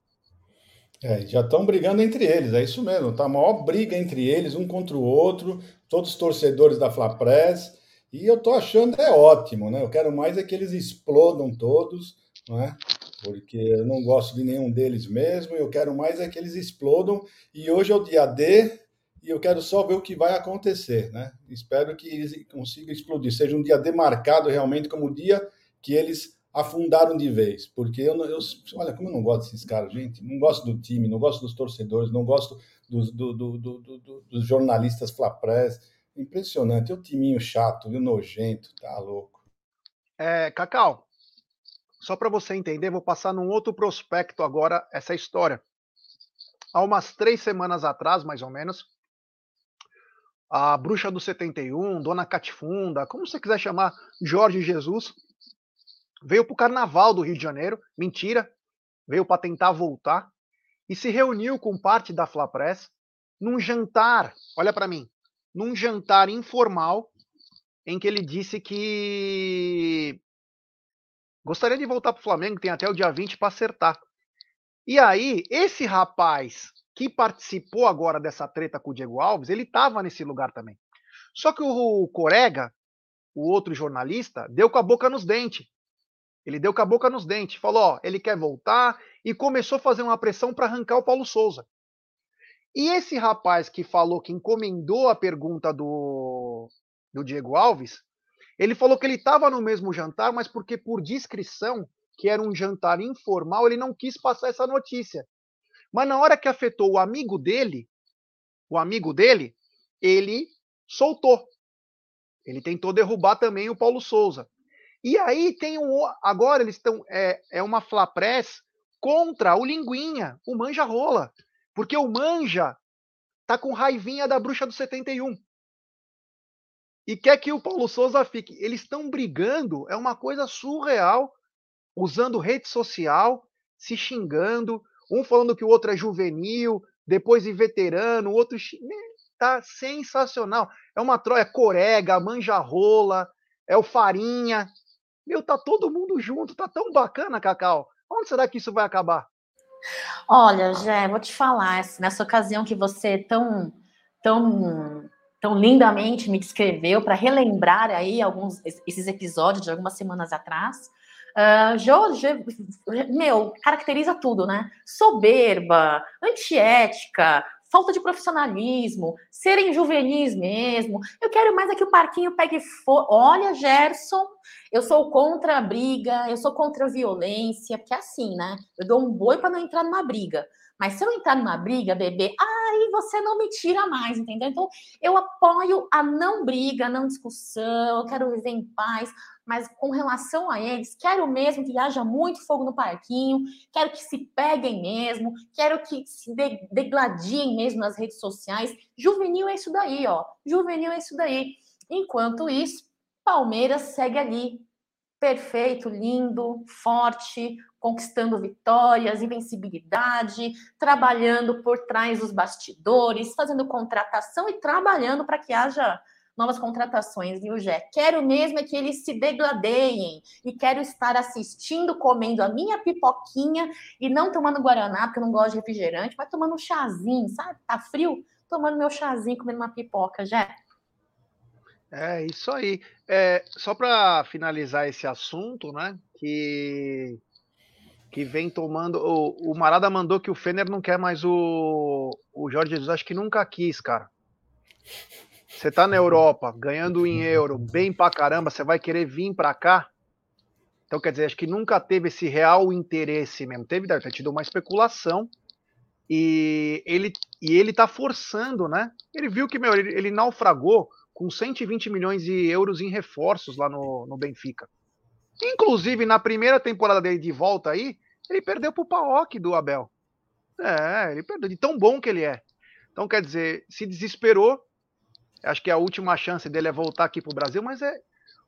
É, já estão brigando entre eles, é isso mesmo. Tá a maior briga entre eles, um contra o outro, todos os torcedores da Flapress. E eu tô achando é ótimo, né? Eu quero mais é que eles explodam todos, não é? Porque eu não gosto de nenhum deles mesmo, eu quero mais é que eles explodam. E hoje é o dia D, e eu quero só ver o que vai acontecer, né? Espero que eles consigam explodir, seja um dia demarcado realmente como o dia que eles afundaram de vez, porque eu, eu, olha como eu não gosto desses caras, gente, não gosto do time, não gosto dos torcedores, não gosto dos, do, do, do, dos jornalistas flaprés, impressionante, um timinho chato, viu, nojento, tá louco. É, Cacau, só para você entender, vou passar num outro prospecto agora essa história. Há umas três semanas atrás, mais ou menos, a bruxa do 71, Dona Catifunda, como você quiser chamar, Jorge Jesus, veio para o carnaval do Rio de Janeiro, mentira, veio para tentar voltar e se reuniu com parte da Flapress num jantar, olha para mim, num jantar informal em que ele disse que gostaria de voltar para o Flamengo, tem até o dia 20 para acertar. E aí, esse rapaz que participou agora dessa treta com o Diego Alves, ele estava nesse lugar também. Só que o Corega, o outro jornalista, deu com a boca nos dentes. Ele deu com a boca nos dentes, falou, ó, ele quer voltar e começou a fazer uma pressão para arrancar o Paulo Souza. E esse rapaz que falou que encomendou a pergunta do, do Diego Alves, ele falou que ele estava no mesmo jantar, mas porque por discrição, que era um jantar informal, ele não quis passar essa notícia. Mas na hora que afetou o amigo dele, o amigo dele, ele soltou. Ele tentou derrubar também o Paulo Souza. E aí tem um. Agora eles estão. É, é uma Flapress contra o Linguinha, o Manja Rola. Porque o Manja tá com raivinha da bruxa do 71. E quer que o Paulo Souza fique. Eles estão brigando, é uma coisa surreal, usando rede social, se xingando, um falando que o outro é juvenil, depois de veterano, o outro. Tá sensacional. É uma troca, é Corega, Manja Rola, é o Farinha, meu, tá todo mundo junto, tá tão bacana, Cacau. Onde será que isso vai acabar? Olha, Jé, vou te falar, nessa ocasião que você tão, tão, tão lindamente me descreveu para relembrar aí alguns esses episódios de algumas semanas atrás, Uh, Jorge, meu, caracteriza tudo, né? Soberba, antiética, falta de profissionalismo, serem juvenis mesmo. Eu quero mais é que o parquinho pegue fogo. Olha, Gerson, eu sou contra a briga, eu sou contra a violência, porque é assim, né? Eu dou um boi para não entrar numa briga. Mas se eu entrar numa briga, bebê, aí você não me tira mais, entendeu? Então, eu apoio a não briga, a não discussão, eu quero viver em paz mas com relação a eles, quero mesmo que haja muito fogo no parquinho, quero que se peguem mesmo, quero que se degladiem mesmo nas redes sociais. Juvenil é isso daí, ó. Juvenil é isso daí. Enquanto isso, Palmeiras segue ali, perfeito, lindo, forte, conquistando vitórias, invencibilidade, trabalhando por trás dos bastidores, fazendo contratação e trabalhando para que haja novas contratações, viu, Jé? Quero mesmo é que eles se degladeiem e quero estar assistindo, comendo a minha pipoquinha e não tomando guaraná, porque eu não gosto de refrigerante, mas tomando um chazinho, sabe? Tá frio? Tomando meu chazinho, comendo uma pipoca, Jé. É isso aí. É, só para finalizar esse assunto, né? Que que vem tomando. O, o Marada mandou que o Fener não quer mais o, o Jorge Jesus, acho que nunca quis, cara. Você tá na Europa, ganhando em euro, bem pra caramba, você vai querer vir pra cá? Então, quer dizer, acho que nunca teve esse real interesse mesmo. Teve, deve ter tido uma especulação. E ele, e ele tá forçando, né? Ele viu que, meu, ele, ele naufragou com 120 milhões de euros em reforços lá no, no Benfica. Inclusive, na primeira temporada dele de volta aí, ele perdeu pro Paok do Abel. É, ele perdeu de tão bom que ele é. Então, quer dizer, se desesperou. Acho que a última chance dele é voltar aqui pro Brasil, mas é.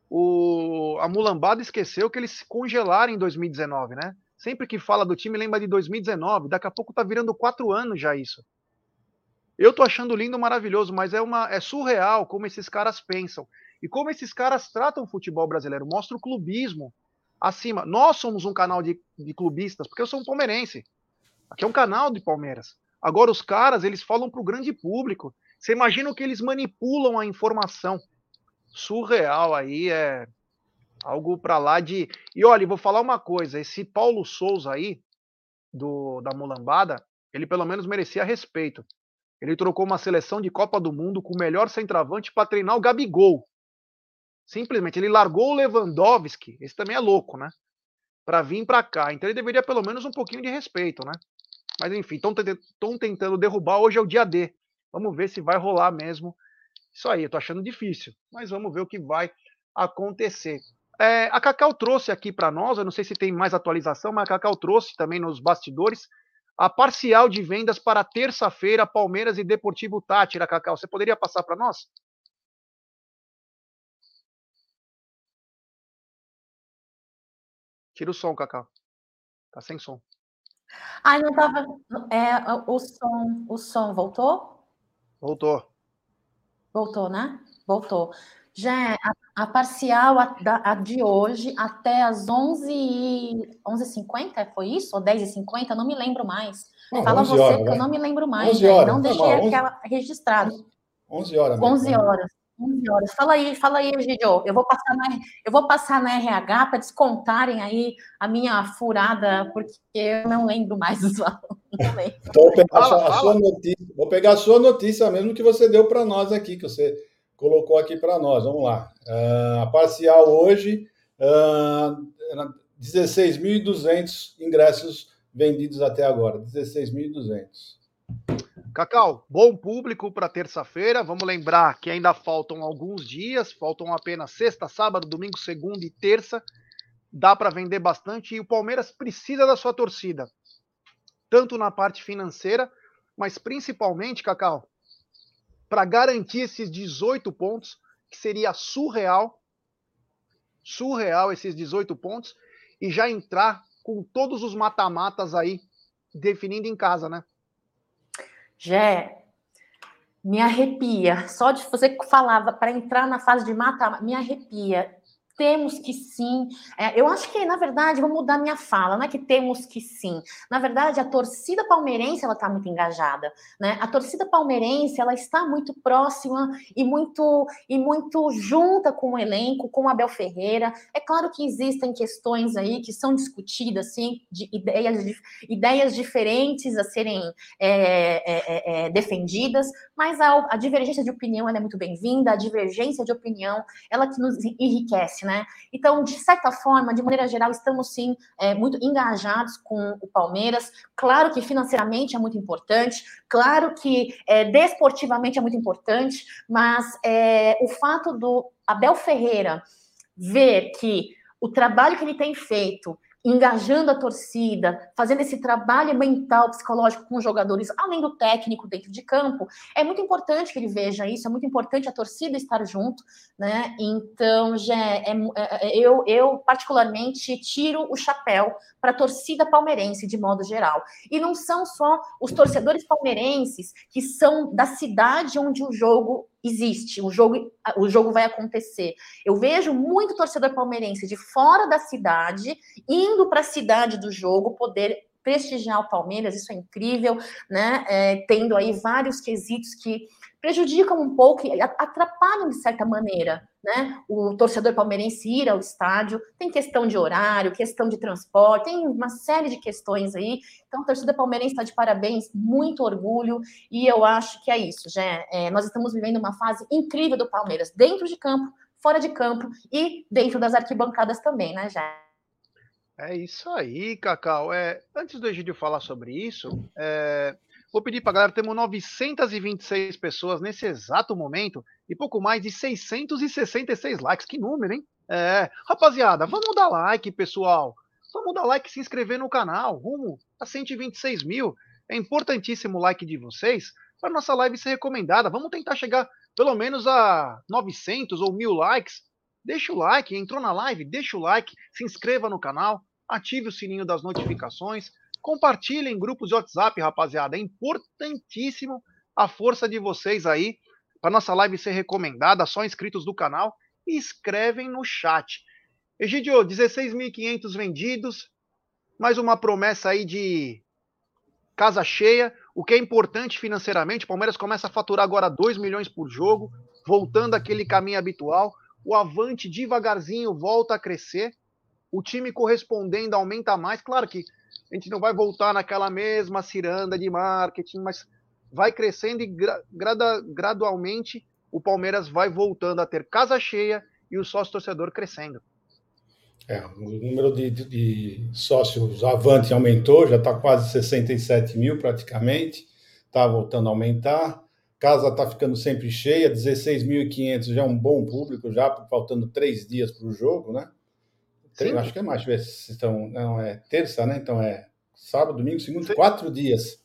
O, a Mulambada esqueceu que eles se congelaram em 2019, né? Sempre que fala do time, lembra de 2019. Daqui a pouco tá virando quatro anos já isso. Eu tô achando lindo, maravilhoso, mas é uma é surreal como esses caras pensam. E como esses caras tratam o futebol brasileiro, mostra o clubismo acima. Nós somos um canal de, de clubistas, porque eu sou um palmeirense. Aqui é um canal de Palmeiras. Agora, os caras, eles falam para o grande público. Você imagina o que eles manipulam a informação. Surreal aí, é algo para lá de. E olha, vou falar uma coisa: esse Paulo Souza aí, do, da Mulambada, ele pelo menos merecia respeito. Ele trocou uma seleção de Copa do Mundo com o melhor centroavante para treinar o Gabigol. Simplesmente, ele largou o Lewandowski, esse também é louco, né? Para vir para cá. Então ele deveria pelo menos um pouquinho de respeito, né? Mas enfim, estão tentando derrubar. Hoje é o dia D. Vamos ver se vai rolar mesmo. Isso aí, eu tô achando difícil. Mas vamos ver o que vai acontecer. É, a Cacau trouxe aqui para nós, eu não sei se tem mais atualização, mas a Cacau trouxe também nos bastidores a parcial de vendas para terça-feira, Palmeiras e Deportivo Tátira, Cacau. Você poderia passar para nós? Tira o som, Cacau. Tá sem som. Ai, não tava. É, o som, o som voltou? Voltou. Voltou, né? Voltou. Já a, a parcial a, a, de hoje até as 11 11h50, foi isso? Ou 10h50? Não me lembro mais. Ah, Fala você, horas, que né? eu não me lembro mais. Né? Não deixei aquela registrado. 11 horas. 11 horas. 11 horas. Fala aí, fala aí, Egidio. Eu vou passar na, eu vou passar na RH para descontarem aí a minha furada, porque eu não lembro mais dos [LAUGHS] valores. Então, vou pegar, fala, a, sua notícia, vou pegar a sua notícia mesmo que você deu para nós aqui, que você colocou aqui para nós. Vamos lá. Uh, a parcial hoje, uh, ah, 16.200 ingressos vendidos até agora. 16.200. Cacau, bom público para terça-feira. Vamos lembrar que ainda faltam alguns dias, faltam apenas sexta, sábado, domingo, segunda e terça. Dá para vender bastante e o Palmeiras precisa da sua torcida, tanto na parte financeira, mas principalmente, Cacau, para garantir esses 18 pontos, que seria surreal, surreal esses 18 pontos, e já entrar com todos os mata-matas aí definindo em casa, né? Jé, me arrepia. Só de você falava para entrar na fase de mata, me arrepia temos que sim. É, eu acho que, na verdade, vou mudar minha fala, não é que temos que sim. Na verdade, a torcida palmeirense ela está muito engajada, né? A torcida palmeirense ela está muito próxima e muito e muito junta com o elenco, com o Abel Ferreira. É claro que existem questões aí que são discutidas, sim, de ideias, de, ideias diferentes a serem é, é, é, é defendidas, mas a, a divergência de opinião é muito bem-vinda. A divergência de opinião ela que nos enriquece né? Então, de certa forma, de maneira geral, estamos sim é, muito engajados com o Palmeiras. Claro que financeiramente é muito importante, claro que é, desportivamente é muito importante, mas é, o fato do Abel Ferreira ver que o trabalho que ele tem feito engajando a torcida, fazendo esse trabalho mental, psicológico com os jogadores, além do técnico dentro de campo, é muito importante que ele veja isso, é muito importante a torcida estar junto, né? Então, já é, é, é eu, eu particularmente tiro o chapéu para a torcida palmeirense de modo geral. E não são só os torcedores palmeirenses que são da cidade onde o jogo existe, o jogo, o jogo vai acontecer. Eu vejo muito torcedor palmeirense de fora da cidade indo para a cidade do jogo poder prestigiar o Palmeiras, isso é incrível, né? É, tendo aí vários quesitos que prejudicam um pouco atrapalham de certa maneira, né? O torcedor palmeirense ir ao estádio, tem questão de horário, questão de transporte, tem uma série de questões aí. Então, a torcida palmeirense está de parabéns, muito orgulho, e eu acho que é isso, já. É, nós estamos vivendo uma fase incrível do Palmeiras, dentro de campo, fora de campo e dentro das arquibancadas também, né, já. É isso aí, Cacau. É, antes do Egídio falar sobre isso, é, Vou pedir para a galera, temos 926 pessoas nesse exato momento e pouco mais de 666 likes. Que número, hein? É, rapaziada, vamos dar like, pessoal. Vamos dar like e se inscrever no canal. Rumo a 126 mil. É importantíssimo o like de vocês para nossa live ser recomendada. Vamos tentar chegar pelo menos a 900 ou 1000 likes. Deixa o like, entrou na live, deixa o like, se inscreva no canal, ative o sininho das notificações, compartilhe em grupos de WhatsApp, rapaziada. É importantíssimo a força de vocês aí para nossa live ser recomendada. Só inscritos do canal e escrevem no chat. Egidio, 16.500 vendidos, mais uma promessa aí de casa cheia, o que é importante financeiramente. O Palmeiras começa a faturar agora 2 milhões por jogo, voltando aquele caminho habitual. O Avante devagarzinho volta a crescer. O time correspondendo aumenta mais. Claro que a gente não vai voltar naquela mesma ciranda de marketing, mas vai crescendo e grada, gradualmente o Palmeiras vai voltando a ter casa cheia e o sócio torcedor crescendo. É, o número de, de, de sócios Avante aumentou, já está quase 67 mil praticamente, está voltando a aumentar. Casa está ficando sempre cheia, 16.500 já é um bom público, já faltando três dias para o jogo, né? Sim. Acho que é mais, ver se estão. Não, é terça, né? Então é sábado, domingo, segundo, quatro dias.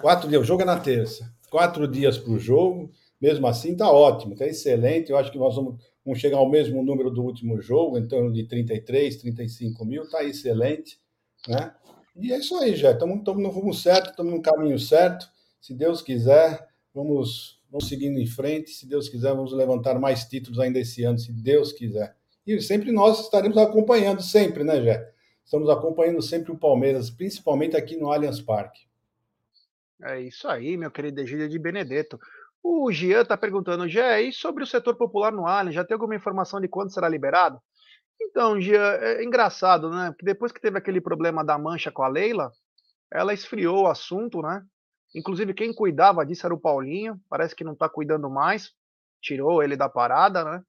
Quatro dias, o jogo é na terça. Quatro dias para o jogo, mesmo assim está ótimo, está excelente. Eu acho que nós vamos vão chegar ao mesmo número do último jogo, em torno de 33, 35 mil, está excelente, né? E é isso aí, já estamos no rumo certo, estamos no caminho certo. Se Deus quiser, vamos, vamos seguindo em frente. Se Deus quiser, vamos levantar mais títulos ainda esse ano, se Deus quiser. E sempre nós estaremos acompanhando, sempre, né, Jé? Estamos acompanhando sempre o Palmeiras, principalmente aqui no Allianz Parque. É isso aí, meu querido Egílio de Benedetto. O Gian está perguntando, Gé, e sobre o setor popular no Allianz, já tem alguma informação de quando será liberado? Então, Gian, é engraçado, né? Porque depois que teve aquele problema da mancha com a Leila, ela esfriou o assunto, né? Inclusive, quem cuidava disso era o Paulinho, parece que não está cuidando mais, tirou ele da parada, né?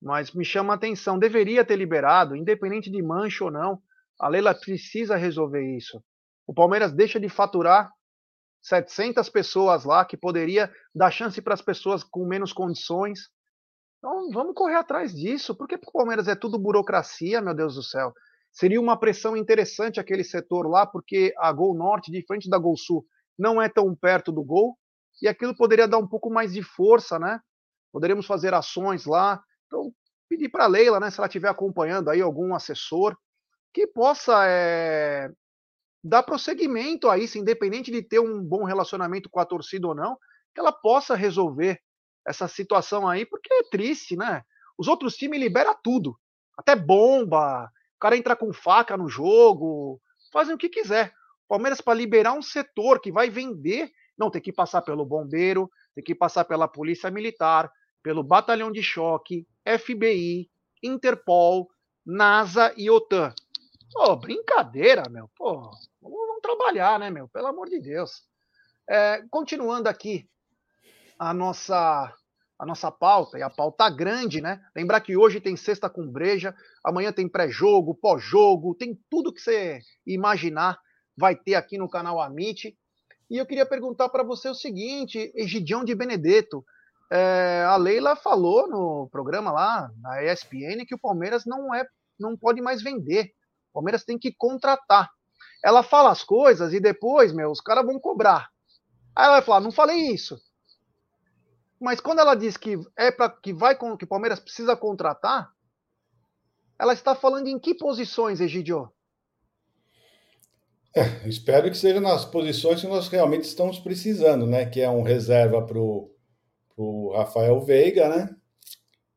Mas me chama a atenção, deveria ter liberado, independente de mancha ou não, a Leila precisa resolver isso. O Palmeiras deixa de faturar 700 pessoas lá, que poderia dar chance para as pessoas com menos condições. Então, vamos correr atrás disso, porque o Palmeiras é tudo burocracia, meu Deus do céu. Seria uma pressão interessante aquele setor lá, porque a Gol Norte, de frente da Gol Sul, não é tão perto do gol, e aquilo poderia dar um pouco mais de força, né? Poderíamos fazer ações lá. Então, pedir para a Leila, né, se ela estiver acompanhando aí algum assessor, que possa é, dar prosseguimento a isso, independente de ter um bom relacionamento com a torcida ou não, que ela possa resolver essa situação aí, porque é triste, né? Os outros times liberam tudo, até bomba, o cara entra com faca no jogo, fazem o que quiser. Palmeiras para liberar um setor que vai vender, não tem que passar pelo bombeiro, tem que passar pela polícia militar, pelo batalhão de choque, FBI, Interpol, NASA e OTAN. Pô, brincadeira, meu. Pô, vamos, trabalhar, né, meu? Pelo amor de Deus. É, continuando aqui a nossa a nossa pauta, e a pauta grande, né? Lembrar que hoje tem sexta com breja, amanhã tem pré-jogo, pós-jogo, tem tudo que você imaginar vai ter aqui no canal Amit. E eu queria perguntar para você o seguinte, Egidião de Benedetto, é, a Leila falou no programa lá, na ESPN, que o Palmeiras não é, não pode mais vender. O Palmeiras tem que contratar. Ela fala as coisas e depois, meu, os caras vão cobrar. Aí ela vai falar, não falei isso. Mas quando ela diz que é para que vai que o Palmeiras precisa contratar, ela está falando em que posições, Egidio? É, espero que seja nas posições que nós realmente estamos precisando, né? Que é um reserva para o Rafael Veiga, né?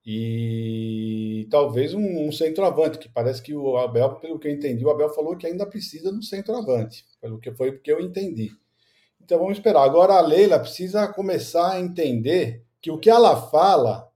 E talvez um, um, centroavante, que parece que o Abel, pelo que eu entendi, o Abel falou que ainda precisa de um centroavante, pelo que foi porque eu entendi. Então vamos esperar. Agora a Leila precisa começar a entender que o que ela fala,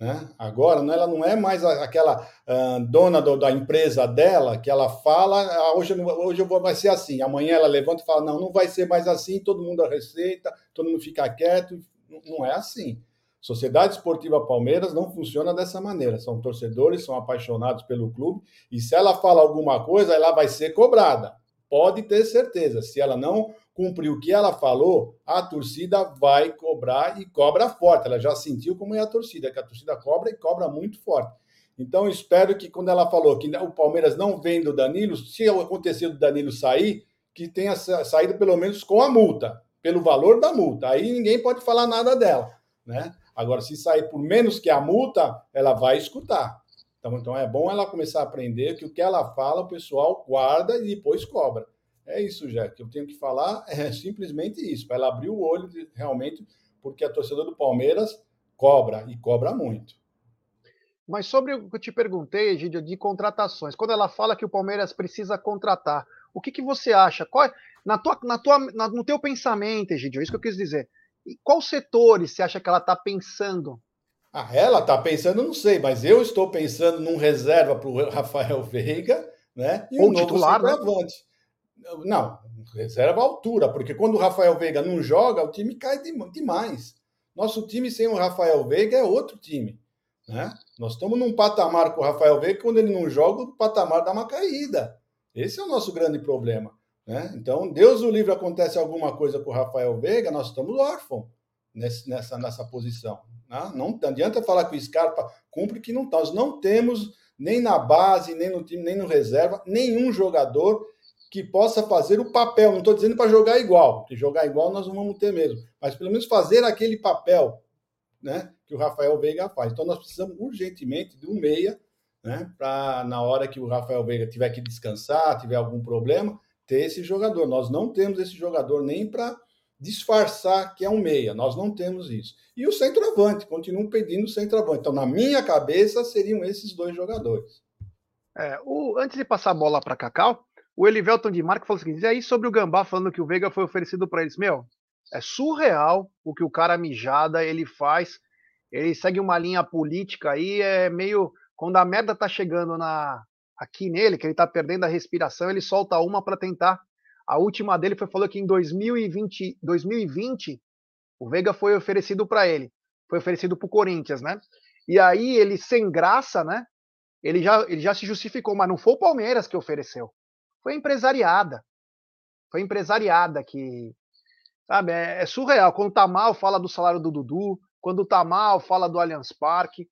né, agora, ela não é mais aquela uh, dona do, da empresa dela, que ela fala, ah, hoje, hoje eu vou, vai ser assim, amanhã ela levanta e fala, não, não vai ser mais assim, todo mundo receita, todo mundo fica quieto. Não é assim. Sociedade Esportiva Palmeiras não funciona dessa maneira. São torcedores, são apaixonados pelo clube, e se ela fala alguma coisa, ela vai ser cobrada. pode ter certeza. Se ela não cumprir o que ela falou, a torcida vai cobrar e cobra forte. Ela já sentiu como é a torcida, que a torcida cobra e cobra muito forte. Então, espero que quando ela falou que o Palmeiras não vende o Danilo, se acontecer do Danilo sair, que tenha saído pelo menos com a multa, pelo valor da multa. Aí ninguém pode falar nada dela, né? Agora, se sair por menos que a multa, ela vai escutar. Então, então é bom ela começar a aprender que o que ela fala, o pessoal guarda e depois cobra. É isso, já que eu tenho que falar [LAUGHS] é simplesmente isso, para ela abrir o olho de, realmente, porque a torcedora do Palmeiras cobra e cobra muito. Mas sobre o que eu te perguntei, Gidio, de contratações, quando ela fala que o Palmeiras precisa contratar, o que, que você acha? Qual, é, na tua, na tua, na, no teu pensamento, Egidio, é isso que eu quis dizer. E qual setores você acha que ela está pensando? Ah, ela está pensando, não sei, mas eu estou pensando num reserva para o [LAUGHS] Rafael Veiga, né? E Ou um titular, né? Não, reserva à altura, porque quando o Rafael Veiga não joga, o time cai demais. Nosso time sem o Rafael Veiga é outro time. Né? Nós estamos num patamar com o Rafael Veiga, quando ele não joga, o patamar dá uma caída. Esse é o nosso grande problema. Né? Então, Deus o livre acontece alguma coisa com o Rafael Veiga, nós estamos órfãos nessa, nessa posição. Né? Não adianta falar que o Scarpa cumpre que não está. Nós não temos, nem na base, nem no time, nem no reserva, nenhum jogador que possa fazer o papel. Não estou dizendo para jogar igual, porque jogar igual nós não vamos ter mesmo, mas pelo menos fazer aquele papel né, que o Rafael Veiga faz. Então nós precisamos urgentemente de um meia né? Para na hora que o Rafael Veiga tiver que descansar, tiver algum problema, ter esse jogador. Nós não temos esse jogador nem para disfarçar que é um meia. Nós não temos isso. E o centroavante, continuam pedindo centroavante. Então, na minha cabeça, seriam esses dois jogadores. É, o, antes de passar a bola para Cacau, o Elivelton de Marco falou o seguinte: aí sobre o Gambá falando que o Veiga foi oferecido para eles, meu, é surreal o que o cara mijada ele faz. Ele segue uma linha política aí, é meio quando a merda tá chegando na aqui nele, que ele tá perdendo a respiração, ele solta uma para tentar. A última dele foi falou que em 2020, 2020 o Veiga foi oferecido para ele, foi oferecido para o Corinthians, né? E aí ele sem graça, né? Ele já, ele já se justificou, mas não foi o Palmeiras que ofereceu, foi a empresariada, foi a empresariada que, sabe? É, é surreal. Quando tá mal fala do salário do Dudu, quando tá mal fala do Allianz Parque.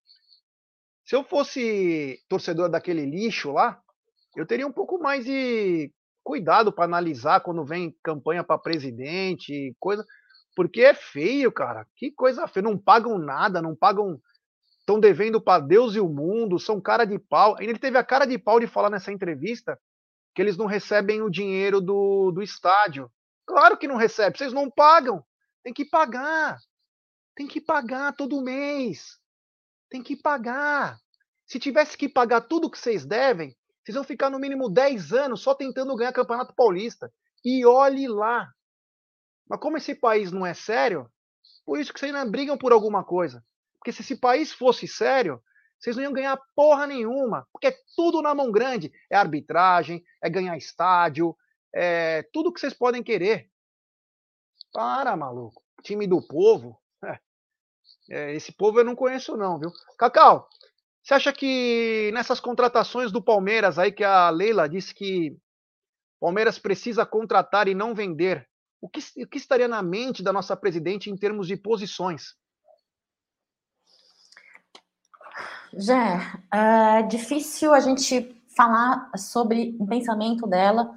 Se eu fosse torcedor daquele lixo lá, eu teria um pouco mais de cuidado para analisar quando vem campanha para presidente, coisa, porque é feio, cara. Que coisa feia. Não pagam nada, não pagam. Estão devendo para Deus e o mundo, são cara de pau. Ainda ele teve a cara de pau de falar nessa entrevista que eles não recebem o dinheiro do, do estádio. Claro que não recebe, vocês não pagam. Tem que pagar. Tem que pagar todo mês. Tem que pagar. Se tivesse que pagar tudo que vocês devem, vocês vão ficar no mínimo 10 anos só tentando ganhar Campeonato Paulista. E olhe lá. Mas como esse país não é sério, por isso que vocês não brigam por alguma coisa. Porque se esse país fosse sério, vocês não iam ganhar porra nenhuma. Porque é tudo na mão grande. É arbitragem, é ganhar estádio, é tudo que vocês podem querer. Para, maluco. Time do povo. É, esse povo eu não conheço, não, viu? Cacau, você acha que nessas contratações do Palmeiras aí que a Leila disse que Palmeiras precisa contratar e não vender, o que, o que estaria na mente da nossa presidente em termos de posições? Jé, é difícil a gente falar sobre o pensamento dela,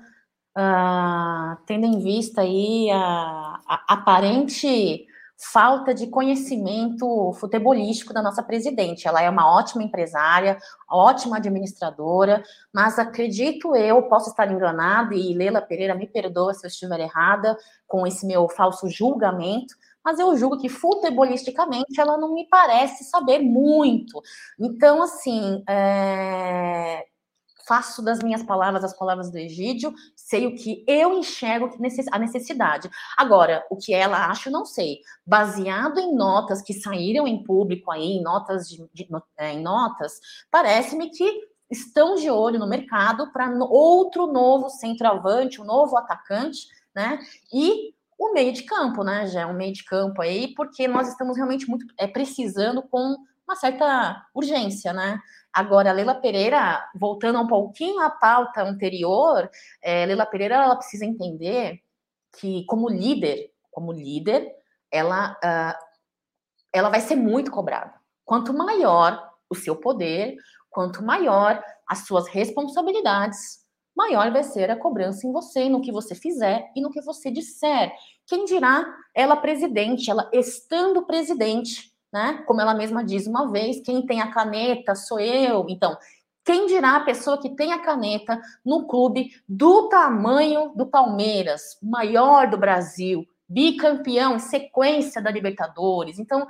uh, tendo em vista aí a, a aparente falta de conhecimento futebolístico da nossa presidente. Ela é uma ótima empresária, ótima administradora, mas acredito eu, posso estar enganada, e Leila Pereira me perdoa se eu estiver errada com esse meu falso julgamento, mas eu julgo que futebolisticamente ela não me parece saber muito. Então, assim, é faço das minhas palavras as palavras do Egídio, sei o que eu enxergo a necessidade. Agora, o que ela acha, não sei. Baseado em notas que saíram em público aí, em notas, de, de, é, em notas, parece-me que estão de olho no mercado para outro novo centroavante, um novo atacante, né? E o meio de campo, né, já um meio de campo aí, porque nós estamos realmente muito é, precisando com uma certa urgência, né? Agora, Leila Pereira, voltando um pouquinho à pauta anterior, é, Leila Pereira ela precisa entender que, como líder, como líder, ela, uh, ela vai ser muito cobrada. Quanto maior o seu poder, quanto maior as suas responsabilidades, maior vai ser a cobrança em você, no que você fizer e no que você disser. Quem dirá ela presidente, ela estando presidente, né? Como ela mesma diz uma vez, quem tem a caneta sou eu. Então, quem dirá a pessoa que tem a caneta no clube do tamanho do Palmeiras, maior do Brasil, bicampeão, sequência da Libertadores. Então,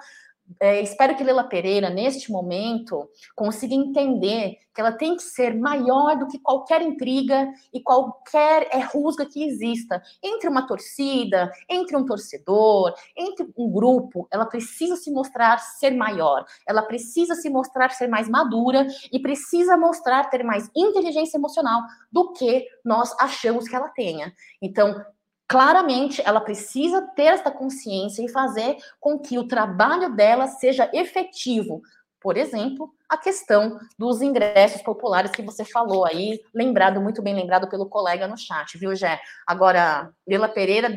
é, espero que Leila Pereira, neste momento, consiga entender que ela tem que ser maior do que qualquer intriga e qualquer é, rusga que exista entre uma torcida, entre um torcedor, entre um grupo. Ela precisa se mostrar ser maior, ela precisa se mostrar ser mais madura e precisa mostrar ter mais inteligência emocional do que nós achamos que ela tenha. Então, claramente ela precisa ter essa consciência e fazer com que o trabalho dela seja efetivo. Por exemplo, a questão dos ingressos populares que você falou aí, lembrado, muito bem lembrado pelo colega no chat, viu, Gé? Agora, Lila Pereira,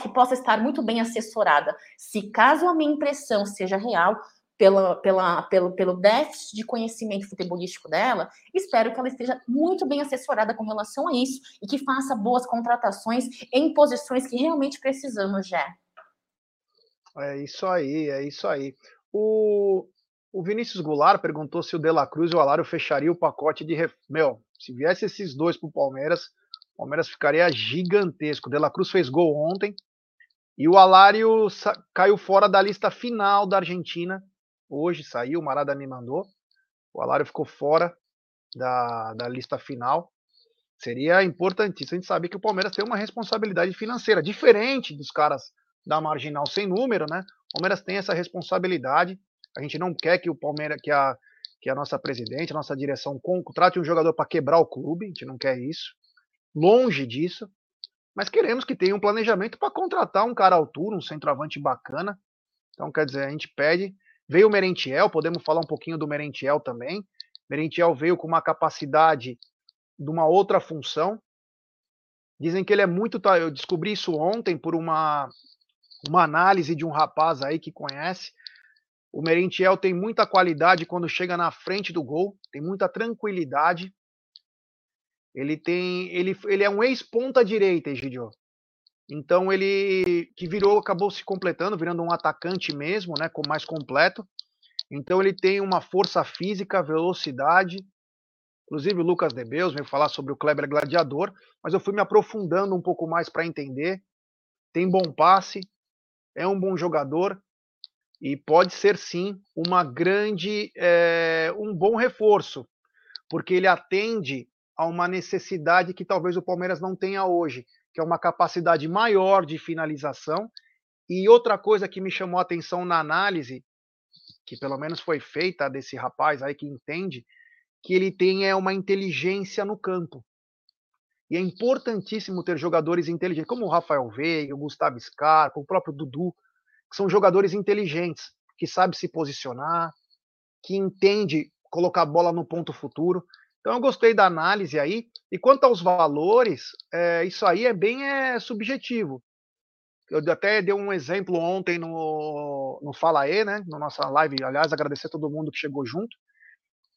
que possa estar muito bem assessorada. Se caso a minha impressão seja real, pela, pela, pelo, pelo déficit de conhecimento futebolístico dela, espero que ela esteja muito bem assessorada com relação a isso e que faça boas contratações em posições que realmente precisamos já. É isso aí, é isso aí. O, o Vinícius Goulart perguntou se o De La Cruz e o Alário fechariam o pacote de. Ref... Meu, se viesse esses dois para o Palmeiras, o Palmeiras ficaria gigantesco. O De La Cruz fez gol ontem e o Alário caiu fora da lista final da Argentina hoje saiu, o Marada me mandou. O Alário ficou fora da, da lista final. Seria importantíssimo. A gente sabe que o Palmeiras tem uma responsabilidade financeira diferente dos caras da marginal sem número, né? O Palmeiras tem essa responsabilidade. A gente não quer que o Palmeiras, que a, que a nossa presidente, a nossa direção contrate um jogador para quebrar o clube. A gente não quer isso. Longe disso. Mas queremos que tenha um planejamento para contratar um cara altura, um centroavante bacana. Então, quer dizer, a gente pede Veio o Merentiel, podemos falar um pouquinho do Merentiel também. Merentiel veio com uma capacidade de uma outra função. Dizem que ele é muito. Eu descobri isso ontem por uma, uma análise de um rapaz aí que conhece. O Merentiel tem muita qualidade quando chega na frente do gol, tem muita tranquilidade. Ele tem, ele, ele é um ex-ponta direita, Egidio. Então ele que virou, acabou se completando, virando um atacante mesmo, né, com mais completo. Então ele tem uma força física, velocidade. Inclusive o Lucas Debeus veio falar sobre o Kleber Gladiador, mas eu fui me aprofundando um pouco mais para entender. Tem bom passe, é um bom jogador e pode ser sim uma grande, é, um bom reforço, porque ele atende a uma necessidade que talvez o Palmeiras não tenha hoje, que é uma capacidade maior de finalização. E outra coisa que me chamou a atenção na análise, que pelo menos foi feita desse rapaz aí que entende, que ele tem é uma inteligência no campo. E é importantíssimo ter jogadores inteligentes, como o Rafael Veiga, o Gustavo Scarpa, o próprio Dudu, que são jogadores inteligentes, que sabem se posicionar, que entende colocar a bola no ponto futuro. Então eu gostei da análise aí. E quanto aos valores, é, isso aí é bem é, subjetivo. Eu até dei um exemplo ontem no, no Fala E, né? Na nossa live, aliás, agradecer a todo mundo que chegou junto.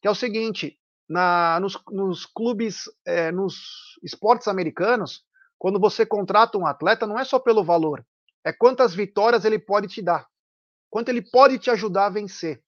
Que é o seguinte: na, nos, nos clubes, é, nos esportes americanos, quando você contrata um atleta, não é só pelo valor, é quantas vitórias ele pode te dar, quanto ele pode te ajudar a vencer.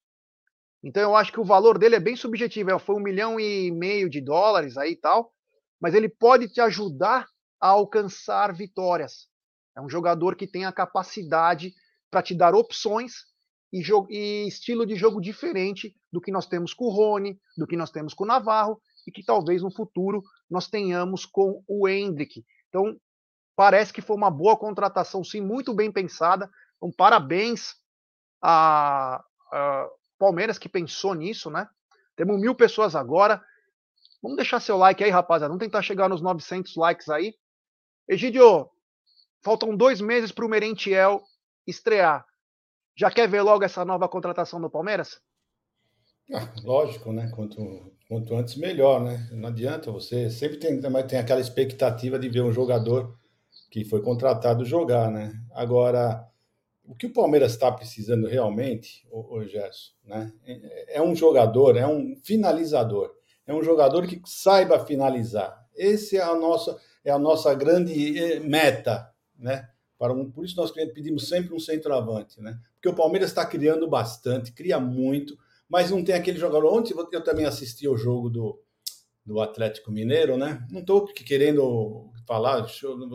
Então eu acho que o valor dele é bem subjetivo. É, foi um milhão e meio de dólares aí e tal, mas ele pode te ajudar a alcançar vitórias. É um jogador que tem a capacidade para te dar opções e, e, estilo de jogo diferente do que nós temos com o Rony, do que nós temos com o Navarro e que talvez no futuro nós tenhamos com o Hendrick. Então, parece que foi uma boa contratação, sim, muito bem pensada. Então, parabéns a, a Palmeiras que pensou nisso, né? Temos mil pessoas agora. Vamos deixar seu like aí, rapaziada. Vamos tentar chegar nos 900 likes aí. Egidio, faltam dois meses para o Merentiel estrear. Já quer ver logo essa nova contratação do Palmeiras? Ah, lógico, né? Quanto, quanto antes, melhor, né? Não adianta você. Sempre tem, tem aquela expectativa de ver um jogador que foi contratado jogar, né? Agora, o que o Palmeiras está precisando realmente, o, o Gerson, né? É, é um jogador, é um finalizador, é um jogador que saiba finalizar. Esse é a nossa, é a nossa grande eh, meta, né? Para um, por isso nós pedimos sempre um centroavante, né? Porque o Palmeiras está criando bastante, cria muito, mas não tem aquele jogador. Ontem eu também assisti o jogo do, do Atlético Mineiro, né? Não estou querendo falar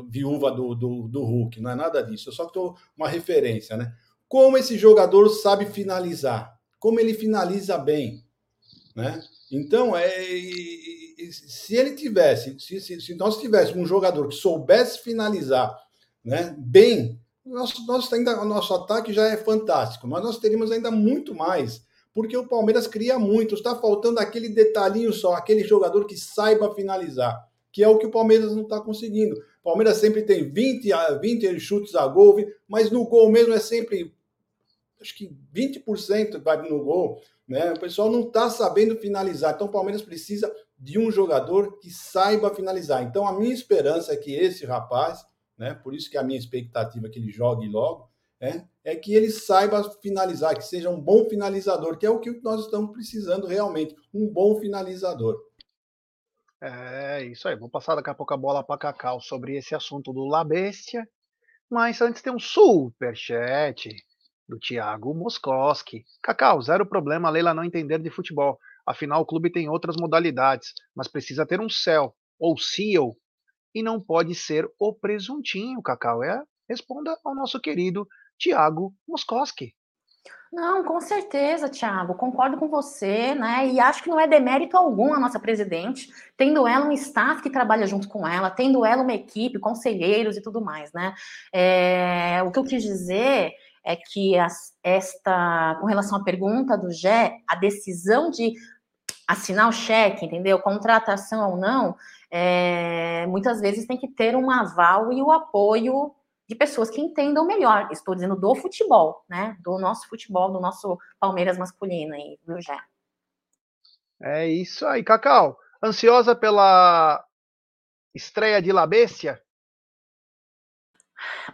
viúva do, do, do, Hulk, não é nada disso. Eu só estou uma referência, né? Como esse jogador sabe finalizar, como ele finaliza bem, né? Então, é, se ele tivesse, se, se, se nós tivéssemos um jogador que soubesse finalizar, né, bem, nosso, nosso, ainda, nosso ataque já é fantástico, mas nós teríamos ainda muito mais porque o Palmeiras cria muito. Está faltando aquele detalhinho só, aquele jogador que saiba finalizar, que é o que o Palmeiras não está conseguindo. O Palmeiras sempre tem 20, a 20 chutes a gol, mas no gol mesmo é sempre, acho que 20% vai no gol. Né? O pessoal não está sabendo finalizar. Então o Palmeiras precisa de um jogador que saiba finalizar. Então a minha esperança é que esse rapaz, né? por isso que a minha expectativa é que ele jogue logo, né? é que ele saiba finalizar, que seja um bom finalizador, que é o que nós estamos precisando realmente, um bom finalizador. É isso aí. Vou passar daqui a pouco a bola para Cacau sobre esse assunto do Labestia. Mas antes tem um super chat do Thiago Moskoski. Cacau, zero problema a Leila não entender de futebol. Afinal, o clube tem outras modalidades, mas precisa ter um céu ou CEO e não pode ser o presuntinho, Cacau. É, responda ao nosso querido Tiago Moskoski. Não, com certeza, Tiago, concordo com você, né? E acho que não é demérito algum a nossa presidente, tendo ela um staff que trabalha junto com ela, tendo ela uma equipe, conselheiros e tudo mais, né? É, o que eu quis dizer é que as, esta, com relação à pergunta do Gé, a decisão de assinar o cheque, entendeu? Contratação ou não, é, muitas vezes tem que ter um aval e o apoio de pessoas que entendam melhor. Estou dizendo do futebol, né? Do nosso futebol, do nosso Palmeiras masculino aí, do Gé. É isso aí, Cacau. Ansiosa pela estreia de Labécia?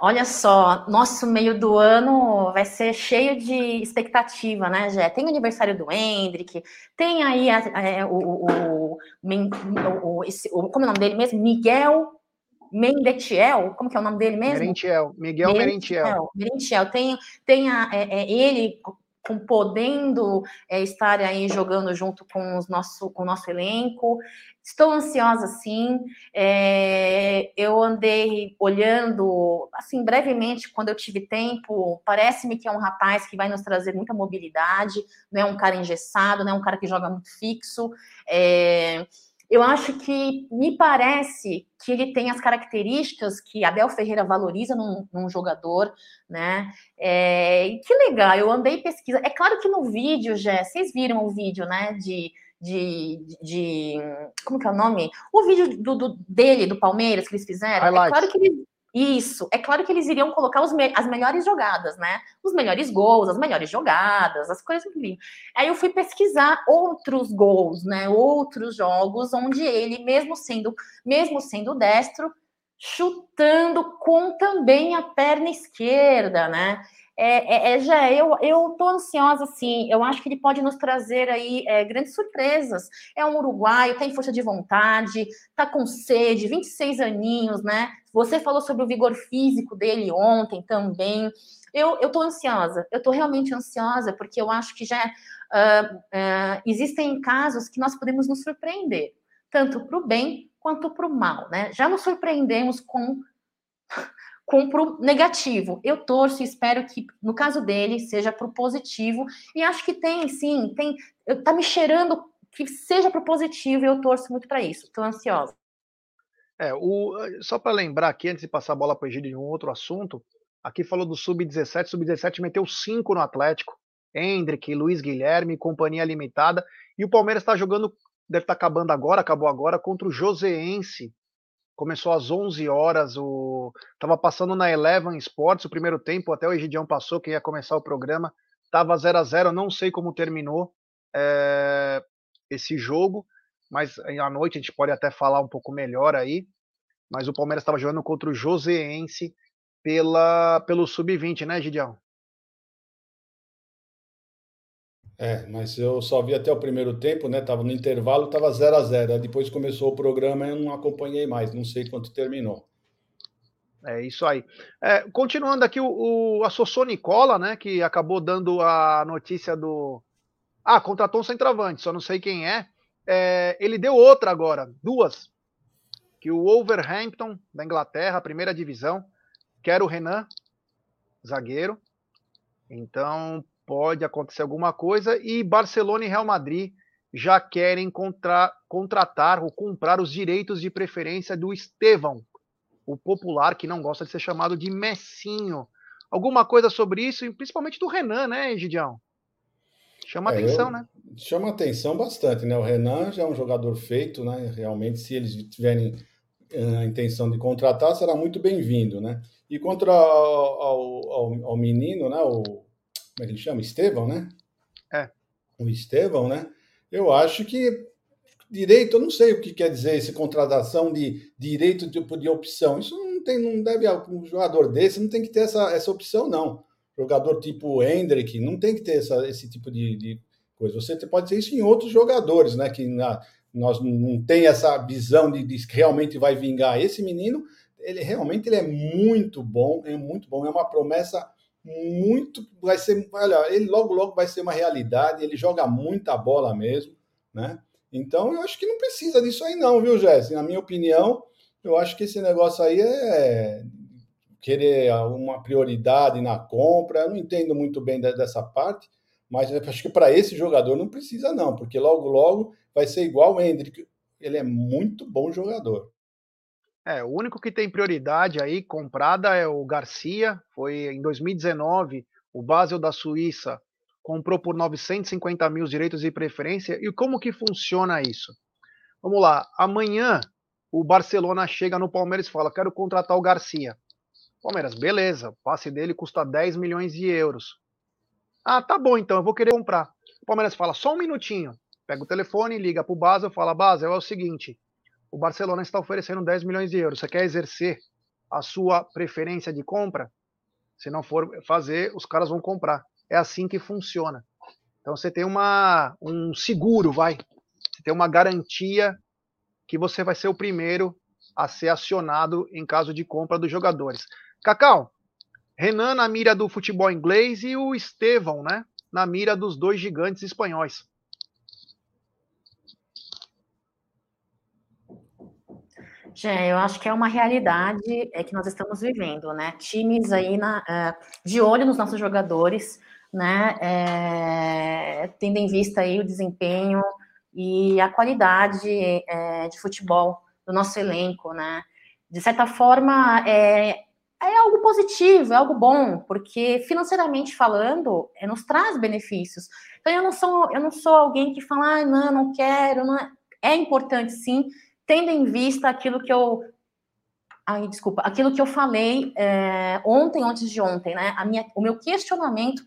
Olha só, nosso meio do ano vai ser cheio de expectativa, né, Jé? Tem o aniversário do Hendrick, tem aí a, a, é, o, o, o, o, como é o nome dele mesmo? Miguel Mendetiel, como que é o nome dele mesmo? Merentiel, Miguel Merentiel. Merentiel, tem, tem a, é, é, ele com, podendo é, estar aí jogando junto com, os nosso, com o nosso elenco. Estou ansiosa, sim. É, eu andei olhando, assim, brevemente, quando eu tive tempo. Parece-me que é um rapaz que vai nos trazer muita mobilidade, não é um cara engessado, não é um cara que joga muito fixo. É, eu acho que me parece que ele tem as características que Abel Ferreira valoriza num, num jogador, né? É, que legal, eu andei pesquisa. É claro que no vídeo, já vocês viram o vídeo, né? De, de, de, como que é o nome? O vídeo do, do dele, do Palmeiras, que eles fizeram. É claro que ele, isso. É claro que eles iriam colocar me as melhores jogadas, né? Os melhores gols, as melhores jogadas, as coisas que vinham. Aí eu fui pesquisar outros gols, né? Outros jogos onde ele, mesmo sendo, mesmo sendo destro, chutando com também a perna esquerda, né? É, é, é, já eu eu tô ansiosa assim. Eu acho que ele pode nos trazer aí é, grandes surpresas. É um uruguaio, tem força de vontade, tá com sede, 26 aninhos, né? Você falou sobre o vigor físico dele ontem também. Eu, eu tô ansiosa, eu tô realmente ansiosa, porque eu acho que já uh, uh, existem casos que nós podemos nos surpreender, tanto para o bem quanto para o mal, né? Já nos surpreendemos com compro negativo. Eu torço e espero que, no caso dele, seja para o positivo. E acho que tem, sim, tem. Tá me cheirando que seja para o positivo e eu torço muito para isso. Estou ansiosa. É, o, só para lembrar aqui, antes de passar a bola para o Egídio de um outro assunto, aqui falou do Sub-17, Sub-17 meteu 5 no Atlético, Hendrick, Luiz Guilherme, companhia limitada, e o Palmeiras está jogando, deve estar tá acabando agora, acabou agora, contra o Joseense, começou às 11 horas, o tava passando na Eleven Sports o primeiro tempo, até o Egidião passou, que ia começar o programa, tava 0 a 0 não sei como terminou, é, esse jogo, mas à noite a gente pode até falar um pouco melhor aí. Mas o Palmeiras estava jogando contra o Joseense pela, pelo Sub-20, né, Gideão? É, mas eu só vi até o primeiro tempo, né? Tava no intervalo, tava 0 a 0 Depois começou o programa e eu não acompanhei mais, não sei quanto terminou. É isso aí. É, continuando aqui, o, o, a Sossô Nicola, né, que acabou dando a notícia do. Ah, contratou um centroavante, só não sei quem é. é. Ele deu outra agora, duas. Que o Wolverhampton, da Inglaterra, primeira divisão, quer o Renan, zagueiro. Então, pode acontecer alguma coisa. E Barcelona e Real Madrid já querem contra, contratar ou comprar os direitos de preferência do Estevão, o popular que não gosta de ser chamado de Messinho. Alguma coisa sobre isso, e principalmente do Renan, né, Gidião? Chama é, atenção, né? Chama atenção bastante, né? O Renan já é um jogador feito, né? Realmente, se eles tiverem eh, a intenção de contratar, será muito bem-vindo, né? E contra ao, ao, ao, menino, né? O, como é que ele chama? Estevão, né? É. O Estevão, né? Eu acho que direito, eu não sei o que quer dizer esse contratação de direito de, de opção. Isso não tem, não deve um jogador desse não tem que ter essa, essa opção não. Jogador tipo Hendrick não tem que ter essa, esse tipo de, de coisa. Você pode ter isso em outros jogadores, né? Que na, nós não tem essa visão de, de que realmente vai vingar. Esse menino, ele realmente ele é muito bom, é muito bom, é uma promessa muito, vai ser, olha, ele logo logo vai ser uma realidade. Ele joga muita bola mesmo, né? Então, eu acho que não precisa disso aí, não, viu, Jéssica? Na minha opinião, eu acho que esse negócio aí é querer uma prioridade na compra. Eu não entendo muito bem dessa parte, mas acho que para esse jogador não precisa, não, porque logo, logo vai ser igual o Hendrick. Ele é muito bom jogador. É, o único que tem prioridade aí comprada é o Garcia. Foi em 2019, o Basel da Suíça comprou por 950 mil direitos de preferência. E como que funciona isso? Vamos lá, amanhã o Barcelona chega no Palmeiras e fala: quero contratar o Garcia. Palmeiras, beleza, o passe dele custa 10 milhões de euros. Ah, tá bom então, eu vou querer comprar. O Palmeiras fala: só um minutinho. Pega o telefone, liga para o Basel, fala: Basel, é o seguinte, o Barcelona está oferecendo 10 milhões de euros. Você quer exercer a sua preferência de compra? Se não for fazer, os caras vão comprar. É assim que funciona. Então você tem uma, um seguro, vai. Você tem uma garantia que você vai ser o primeiro a ser acionado em caso de compra dos jogadores. Cacau, Renan na mira do futebol inglês e o Estevão, né? Na mira dos dois gigantes espanhóis. Jé, eu acho que é uma realidade é, que nós estamos vivendo, né? Times aí na, uh, de olho nos nossos jogadores, né, é, tendo em vista aí o desempenho e a qualidade é, de futebol do nosso elenco, né? De certa forma, é, é algo positivo, é algo bom, porque financeiramente falando, é, nos traz benefícios. Então eu não sou, eu não sou alguém que fala, ah, não, não quero, não é. é importante sim, tendo em vista aquilo que eu Ai, desculpa, aquilo que eu falei é, ontem, antes de ontem, né? A minha, o meu questionamento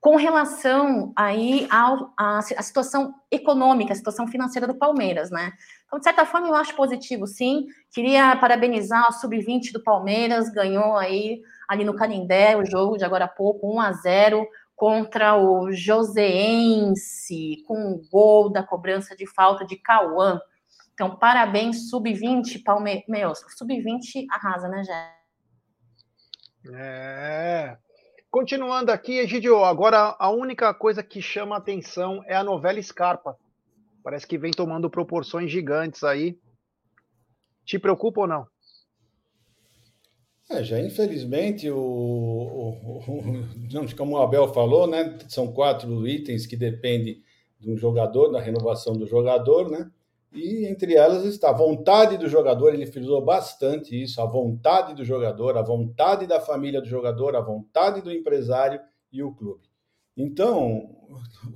com relação aí a, a, situação econômica, a situação financeira do Palmeiras, né? Então, de certa forma, eu acho positivo, sim. Queria parabenizar o Sub-20 do Palmeiras, ganhou aí ali no Canindé o jogo de agora há pouco, 1 a 0 contra o Joseense, com o gol da cobrança de falta de Cauã. Então, parabéns, Sub-20, Palmeiras. Meu, Sub-20 arrasa, né, Jé? É, Continuando aqui, Egidio, agora a única coisa que chama atenção é a novela Scarpa. Parece que vem tomando proporções gigantes aí. Te preocupa ou não? É, já infelizmente, o, o, o, como o Abel falou, né, são quatro itens que dependem do jogador, da renovação do jogador, né? E entre elas está a vontade do jogador, ele frisou bastante isso, a vontade do jogador, a vontade da família do jogador, a vontade do empresário e o clube. Então,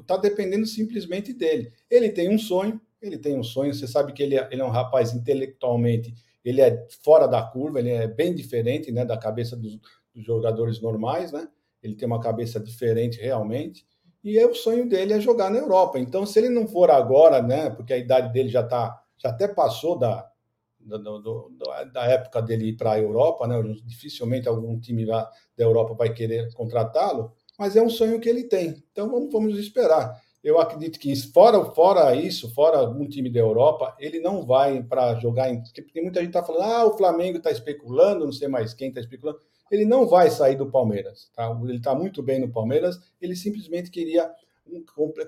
está dependendo simplesmente dele. Ele tem um sonho, ele tem um sonho, você sabe que ele é, ele é um rapaz intelectualmente, ele é fora da curva, ele é bem diferente né, da cabeça dos, dos jogadores normais, né? Ele tem uma cabeça diferente realmente. E é o sonho dele é jogar na Europa. Então, se ele não for agora, né, porque a idade dele já tá, já até passou da, da, do, da época dele ir para a Europa, né? Dificilmente algum time lá da Europa vai querer contratá-lo, mas é um sonho que ele tem. Então vamos, vamos esperar. Eu acredito que fora, fora isso, fora um time da Europa, ele não vai para jogar em. Porque tem muita gente está falando, ah, o Flamengo está especulando, não sei mais quem está especulando. Ele não vai sair do Palmeiras. Tá? Ele está muito bem no Palmeiras, ele simplesmente queria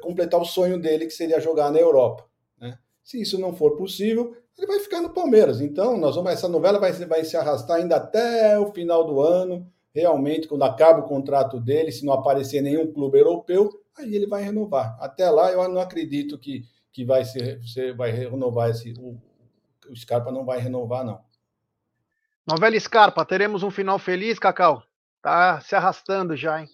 completar o sonho dele, que seria jogar na Europa. Né? Se isso não for possível, ele vai ficar no Palmeiras. Então, nós vamos, essa novela vai, vai se arrastar ainda até o final do ano. Realmente, quando acaba o contrato dele, se não aparecer nenhum clube europeu, aí ele vai renovar. Até lá, eu não acredito que, que vai ser, vai renovar esse. O, o Scarpa não vai renovar, não. Novela Scarpa, teremos um final feliz, Cacau? Tá se arrastando já, hein?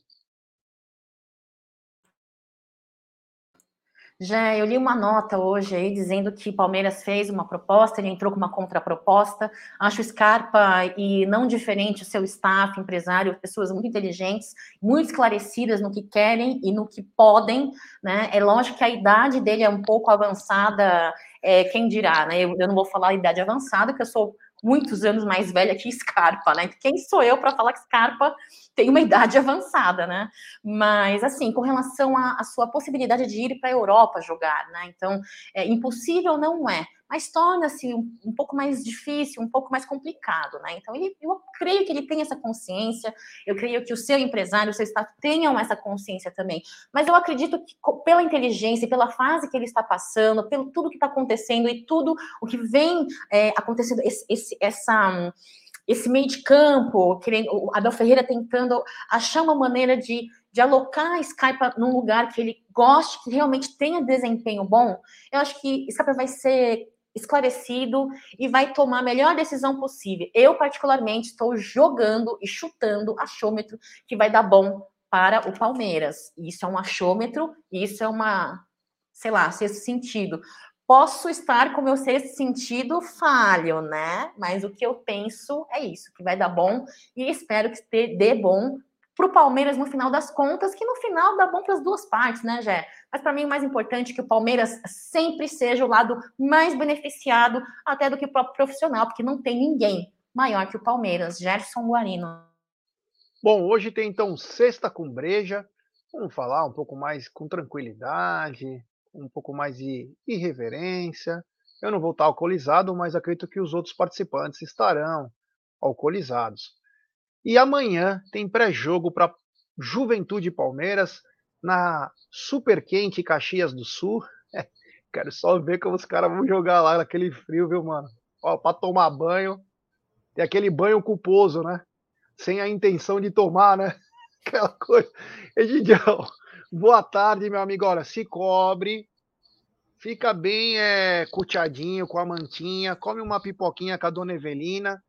Já eu li uma nota hoje aí dizendo que Palmeiras fez uma proposta, ele entrou com uma contraproposta. Acho Scarpa e não diferente o seu staff, empresário, pessoas muito inteligentes, muito esclarecidas no que querem e no que podem, né? É lógico que a idade dele é um pouco avançada, é, quem dirá, né? Eu, eu não vou falar idade avançada, porque eu sou muitos anos mais velha que Scarpa, né? Quem sou eu para falar que Scarpa tem uma idade [LAUGHS] avançada, né? Mas, assim, com relação à sua possibilidade de ir para a Europa jogar, né? Então, é, impossível não é mas torna-se um, um, pouco mais difícil, um pouco mais complicado, né? Então, ele, eu creio que ele tem essa consciência, eu creio que o seu empresário, o seu staff tenham essa consciência também. Mas eu acredito que pela inteligência, pela fase que ele está passando, pelo tudo que está acontecendo e tudo o que vem é, acontecendo, esse, esse, essa esse meio de campo, querendo, o Abel Ferreira tentando achar uma maneira de, de alocar a Skype num lugar que ele goste, que realmente tenha desempenho bom, eu acho que Skype vai ser esclarecido e vai tomar a melhor decisão possível. Eu, particularmente, estou jogando e chutando achômetro que vai dar bom para o Palmeiras. Isso é um achômetro, isso é uma, sei lá, sexto sentido. Posso estar com meu sexto sentido falho, né? Mas o que eu penso é isso, que vai dar bom e espero que dê bom para o Palmeiras no final das contas, que no final dá bom para as duas partes, né, Jé? Mas para mim o mais importante é que o Palmeiras sempre seja o lado mais beneficiado até do que o próprio profissional, porque não tem ninguém maior que o Palmeiras, Gerson Guarino. Bom, hoje tem então sexta com breja. Vamos falar um pouco mais com tranquilidade, um pouco mais de irreverência. Eu não vou estar alcoolizado, mas acredito que os outros participantes estarão alcoolizados. E amanhã tem pré-jogo para Juventude Palmeiras na Super Quente Caxias do Sul. [LAUGHS] quero só ver como os caras vão jogar lá naquele frio, viu, mano? Para tomar banho. Tem aquele banho culposo, né? Sem a intenção de tomar, né? [LAUGHS] Aquela coisa. Egidião, boa tarde, meu amigo. Olha, se cobre, fica bem é, com a mantinha, come uma pipoquinha com a dona Evelina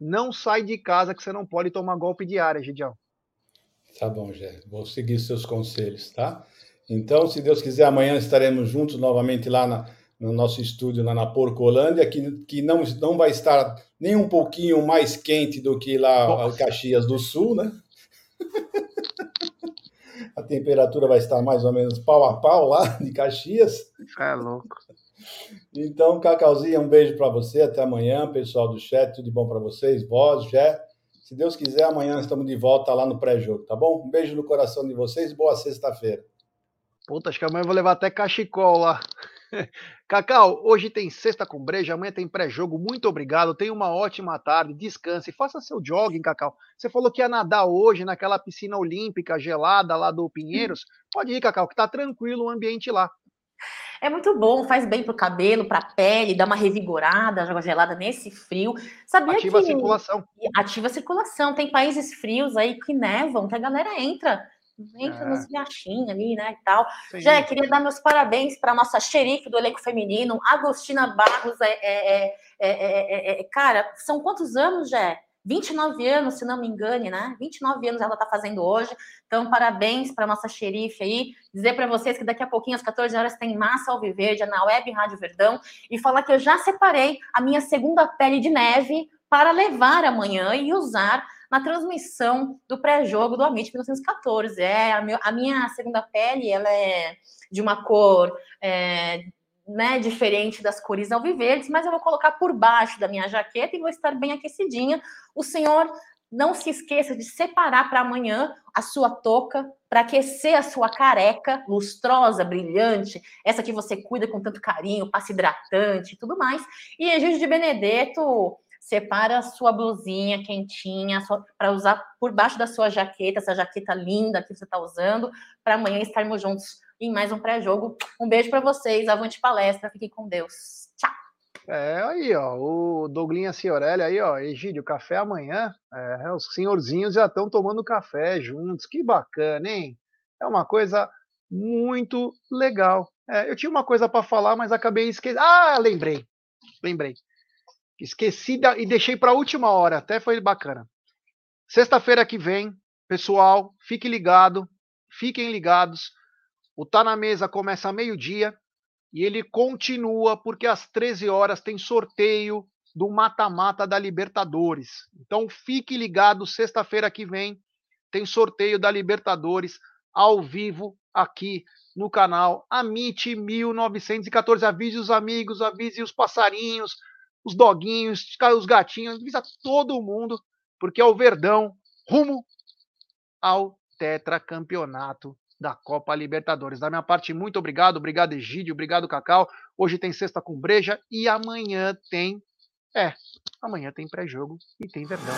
não sai de casa que você não pode tomar golpe de área, Gidião. Tá bom, Gé. Vou seguir seus conselhos, tá? Então, se Deus quiser, amanhã estaremos juntos novamente lá na, no nosso estúdio, lá na Porcolândia, que, que não, não vai estar nem um pouquinho mais quente do que lá em Caxias do Sul, né? a temperatura vai estar mais ou menos pau a pau lá de Caxias. É louco. Então, Cacauzinha, um beijo para você. Até amanhã, pessoal do chat. Tudo de bom para vocês. Vós, Jé. Se Deus quiser, amanhã estamos de volta lá no pré-jogo, tá bom? Um beijo no coração de vocês. Boa sexta-feira. Puta, acho que amanhã eu vou levar até cachecol lá. [LAUGHS] Cacau, hoje tem sexta com breja, amanhã tem pré-jogo. Muito obrigado. Tenha uma ótima tarde. Descanse. Faça seu jogging, Cacau. Você falou que ia nadar hoje naquela piscina olímpica gelada lá do Pinheiros. Pode ir, Cacau, que tá tranquilo o ambiente lá. É muito bom, faz bem pro cabelo, pra pele, dá uma revigorada, água gelada nesse frio. Sabia ativa que... a circulação. Ativa a circulação. Tem países frios aí que nevam, que a galera entra entra é. nos riachinhos ali, né, e tal. Sim. Já queria dar meus parabéns para nossa xerife do elenco feminino, Agostina Barros. É, é, é, é cara, são quantos anos, Jé? 29 anos, se não me engane, né? 29 anos ela está fazendo hoje. Então, parabéns para nossa xerife aí. Dizer para vocês que daqui a pouquinho, às 14 horas, tem Massa Alviverde na Web Rádio Verdão. E falar que eu já separei a minha segunda pele de neve para levar amanhã e usar na transmissão do pré-jogo do Amit 1914. É, a, meu, a, minha segunda pele ela é de uma cor é, né, diferente das cores alviverdes, mas eu vou colocar por baixo da minha jaqueta e vou estar bem aquecidinha. O senhor não se esqueça de separar para amanhã a sua touca para aquecer a sua careca lustrosa, brilhante, essa que você cuida com tanto carinho, passa hidratante e tudo mais. E Egídio de Benedetto separa a sua blusinha quentinha para usar por baixo da sua jaqueta, essa jaqueta linda que você está usando, para amanhã estarmos juntos em mais um pré-jogo. Um beijo para vocês, avante palestra, fiquem com Deus. Tchau. É, aí, ó, o Douglinha Ciorelli aí, ó, Egídio, café amanhã, é, os senhorzinhos já estão tomando café juntos, que bacana, hein? É uma coisa muito legal. É, eu tinha uma coisa para falar, mas acabei esquecendo. Ah, lembrei, lembrei. Esqueci da... e deixei para a última hora, até foi bacana. Sexta-feira que vem, pessoal, fique ligado, fiquem ligados. O Tá na Mesa começa meio-dia e ele continua porque às 13 horas tem sorteio do mata-mata da Libertadores. Então fique ligado, sexta-feira que vem tem sorteio da Libertadores ao vivo aqui no canal Amit 1914. Avise os amigos, avise os passarinhos, os doguinhos, os gatinhos, avisa todo mundo, porque é o Verdão rumo ao tetracampeonato da Copa Libertadores. Da minha parte, muito obrigado. Obrigado, Egídio. Obrigado, Cacau. Hoje tem sexta com breja e amanhã tem. É, amanhã tem pré-jogo e tem Verdão.